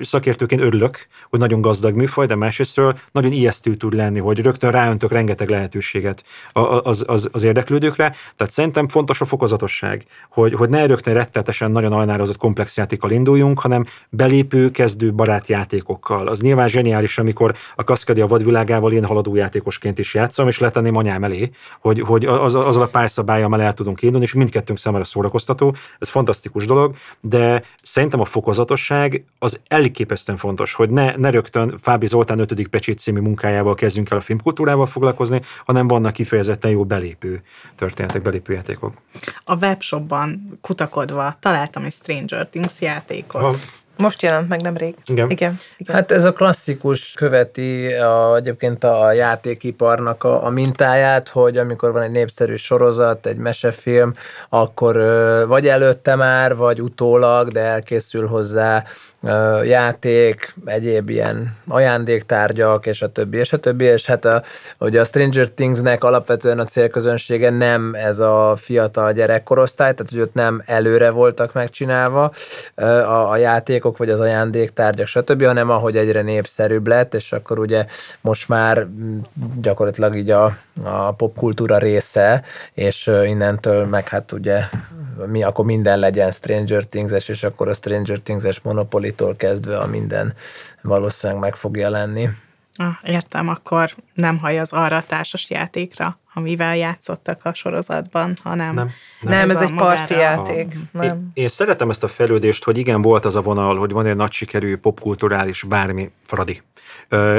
[SPEAKER 3] szakértőként örülök, hogy nagyon gazdag műfaj, de másrésztről nagyon ijesztő tud lenni, hogy rögtön ráöntök rengeteg lehetőséget az, az, az érdeklődőkre. Tehát szerintem fontos a fokozatosság, hogy, hogy ne rögtön rettetesen nagyon ajnározott komplex játékkal induljunk, hanem belépő, kezdő, barát játékokkal. Az nyilván zseniális, amikor a kaszkadi a vadvilágával én haladó játékosként is játszom, és letenném anyám elé, hogy, hogy az, az a pályaszabályjal el tudunk indulni, és mindkettőnk számára szórakoztató. Ez fantasztikus dolog, de szerintem a fokozatosság az elképesztően fontos, hogy ne, ne rögtön Fábi Zoltán 5. pecsét című munkájával kezdjünk el a filmkultúrával foglalkozni, hanem vannak kifejezetten jó belépő történetek, belépő játékok.
[SPEAKER 1] A webshopban kutakodva találtam egy Stranger Things játékot. Ha.
[SPEAKER 2] Most jelent meg nemrég.
[SPEAKER 3] Igen.
[SPEAKER 2] Igen,
[SPEAKER 4] igen. Hát ez a klasszikus követi a, egyébként a játékiparnak a, a mintáját, hogy amikor van egy népszerű sorozat, egy mesefilm, akkor vagy előtte már, vagy utólag, de elkészül hozzá játék, egyéb ilyen ajándéktárgyak, és a többi, és a többi, és hát a, ugye a Stranger Thingsnek alapvetően a célközönsége nem ez a fiatal gyerekkorosztály, tehát hogy ott nem előre voltak megcsinálva a, a játékok, vagy az ajándéktárgyak, stb., hanem ahogy egyre népszerűbb lett, és akkor ugye most már gyakorlatilag így a, a popkultúra része, és innentől meg hát ugye mi, akkor minden legyen Stranger Things-es, és akkor a Stranger Things-es Monopoly tól kezdve a minden valószínűleg meg fog jelenni.
[SPEAKER 1] Ah, értem, akkor nem haj az arra a társas játékra, amivel játszottak a sorozatban, hanem...
[SPEAKER 3] Nem.
[SPEAKER 2] Nem, ez
[SPEAKER 1] a
[SPEAKER 2] egy parti játék.
[SPEAKER 3] Én,
[SPEAKER 2] Nem.
[SPEAKER 3] én szeretem ezt a fejlődést, hogy igen, volt az a vonal, hogy van egy nagy sikerű popkulturális bármi Fradi.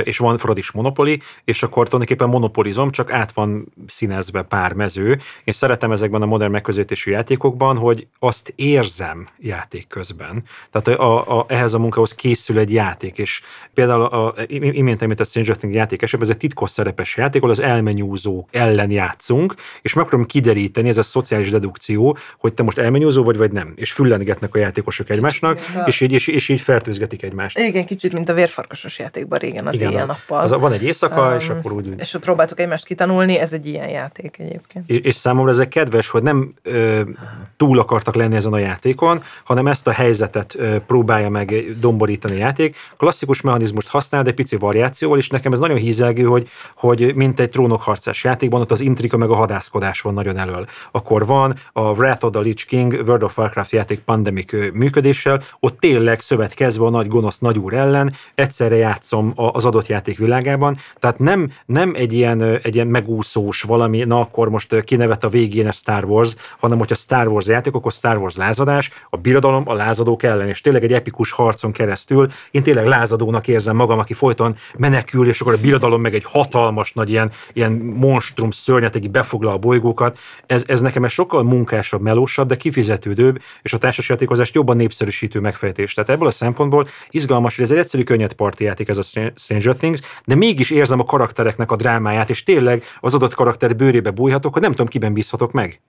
[SPEAKER 3] És van Fradis Monopoli, és akkor tulajdonképpen monopolizom, csak át van színezve pár mező. Én szeretem ezekben a modern megközelítésű játékokban, hogy azt érzem játék közben. Tehát a, a, ehhez a munkához készül egy játék, és például a, a, imént említett Stranger Things játék esetben ez egy titkos szerepes játék, ahol az elmenyúzók ellen játszunk, és megpróbálom kideríteni, ez a szociális dedukció, hogy te most elmenyúzó vagy, vagy nem. És füllengetnek a játékosok egymásnak,
[SPEAKER 2] a-
[SPEAKER 3] és így, és, és így fertőzgetik egymást.
[SPEAKER 2] Igen, kicsit, mint a vérfarkasos játékban régen, az
[SPEAKER 3] Igen,
[SPEAKER 2] éjjel-nappal.
[SPEAKER 3] az, van egy éjszaka, és
[SPEAKER 2] Um,
[SPEAKER 3] akkor úgy...
[SPEAKER 2] És ott próbáltuk egymást kitanulni, ez egy ilyen játék egyébként.
[SPEAKER 3] És, és számomra ezek kedves, hogy nem ö, túl akartak lenni ezen a játékon, hanem ezt a helyzetet ö, próbálja meg domborítani a játék. Klasszikus mechanizmust használ, de pici variációval, és nekem ez nagyon hízelgő, hogy, hogy mint egy trónokharcás játékban, ott az intrika meg a hadászkodás van nagyon elől. Akkor van a Wrath of the Lich King World of Warcraft játék pandemic működéssel, ott tényleg szövetkezve a nagy gonosz nagyúr ellen, egyszerre játszom a- az adott játék világában, tehát nem, nem egy ilyen, egy ilyen megúszós valami, na akkor most kinevet a végén a Star Wars, hanem hogyha Star Wars játék, akkor Star Wars lázadás, a birodalom a lázadók ellen, és tényleg egy epikus harcon keresztül én tényleg lázadónak érzem magam, aki folyton menekül, és akkor a birodalom meg egy hatalmas nagy ilyen, ilyen monstrum szörnyet, aki befoglal a bolygókat. Ez, ez nekem egy sokkal munkásabb, melósabb, de kifizetődőbb, és a társasjátékozást jobban népszerűsítő megfejtés. Tehát ebből a szempontból izgalmas, hogy ez egy egyszerű könnyed parti ez a Stranger Things, de mégis érzem a karaktereknek a drámáját, és tényleg az adott karakter bőrébe bújhatok, hogy nem tudom, kiben bízhatok meg.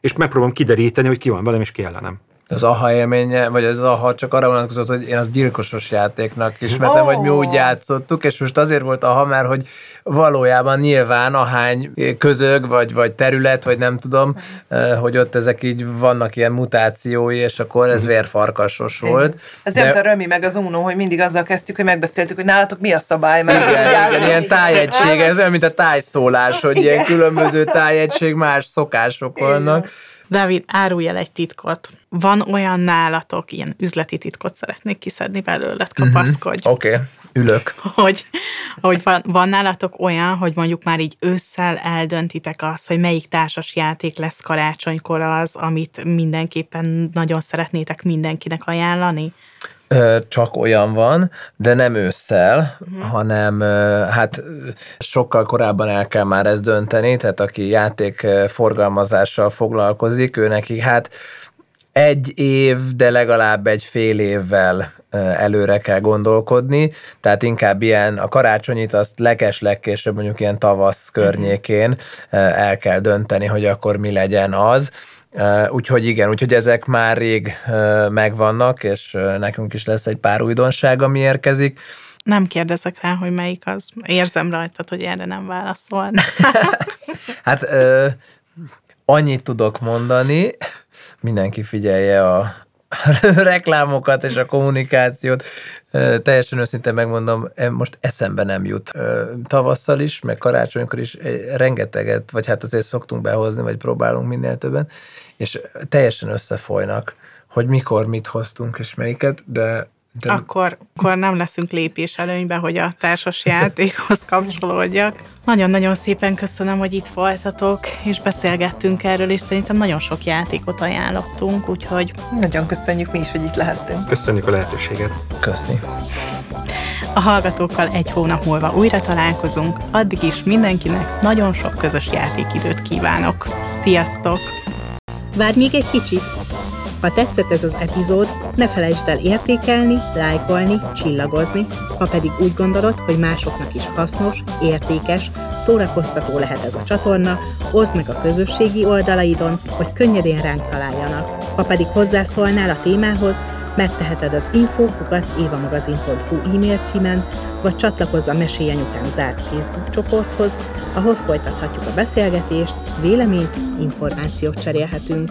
[SPEAKER 3] És megpróbálom kideríteni, hogy ki van velem, és ki ellenem.
[SPEAKER 4] Az aha élménye, vagy az aha csak arra vonatkozott, hogy én az gyilkosos játéknak ismertem,
[SPEAKER 2] Ó.
[SPEAKER 4] hogy mi úgy játszottuk, és most azért volt aha, mert hogy valójában nyilván ahány közög, vagy, vagy terület, vagy nem tudom, eh, hogy ott ezek így vannak ilyen mutációi, és akkor ez vérfarkasos volt.
[SPEAKER 2] Ez
[SPEAKER 4] De-
[SPEAKER 2] nem a Römi meg az Uno, hogy mindig azzal kezdtük, hogy megbeszéltük, hogy nálatok mi a szabály, mert
[SPEAKER 4] Igen, igen, ilyen tájegység, ez olyan, mint a tájszólás, hogy ilyen különböző tájegység, más szokások vannak.
[SPEAKER 1] Dávid, árulj el egy titkot. Van olyan nálatok, ilyen üzleti titkot szeretnék kiszedni belőled, kapaszkodj.
[SPEAKER 4] Oké, okay, ülök.
[SPEAKER 1] hogy, hogy van, van nálatok olyan, hogy mondjuk már így ősszel eldöntitek azt, hogy melyik társas játék lesz karácsonykor az, amit mindenképpen nagyon szeretnétek mindenkinek ajánlani?
[SPEAKER 4] Csak olyan van, de nem ősszel, uh-huh. hanem hát sokkal korábban el kell már ezt dönteni, tehát aki játék forgalmazással foglalkozik, ő neki hát egy év, de legalább egy fél évvel előre kell gondolkodni, tehát inkább ilyen a karácsonyit azt leges legkésőbb mondjuk ilyen tavasz környékén ö, el kell dönteni, hogy akkor mi legyen az. Úgyhogy igen, úgyhogy ezek már rég megvannak, és nekünk is lesz egy pár újdonság, ami érkezik.
[SPEAKER 1] Nem kérdezek rá, hogy melyik az. Érzem rajtad, hogy erre nem válaszol.
[SPEAKER 4] Hát uh, annyit tudok mondani, mindenki figyelje a reklámokat és a kommunikációt. Teljesen őszintén megmondom, most eszembe nem jut. Tavasszal is, meg karácsonykor is rengeteget, vagy hát azért szoktunk behozni, vagy próbálunk minél többen, és teljesen összefolynak, hogy mikor mit hoztunk és melyiket, de, de
[SPEAKER 1] akkor, akkor nem leszünk lépés előnybe, hogy a társas játékhoz kapcsolódjak. Nagyon-nagyon szépen köszönöm, hogy itt voltatok, és beszélgettünk erről, és szerintem nagyon sok játékot ajánlottunk, úgyhogy
[SPEAKER 2] Nagyon köszönjük mi is, hogy itt lehettünk.
[SPEAKER 3] Köszönjük a lehetőséget.
[SPEAKER 4] köszi.
[SPEAKER 1] a hallgatókkal egy hónap múlva újra találkozunk, addig is mindenkinek nagyon sok közös játékidőt kívánok. Sziasztok!
[SPEAKER 5] Várj még egy kicsit! Ha tetszett ez az epizód, ne felejtsd el értékelni, lájkolni, csillagozni, ha pedig úgy gondolod, hogy másoknak is hasznos, értékes, szórakoztató lehet ez a csatorna, oszd meg a közösségi oldalaidon, hogy könnyedén ránk találjanak. Ha pedig hozzászólnál a témához, megteheted az info.évamagazin.hu e-mail címen, vagy csatlakozz a Mesélj Anyukám zárt Facebook csoporthoz, ahol folytathatjuk a beszélgetést, véleményt, információt cserélhetünk.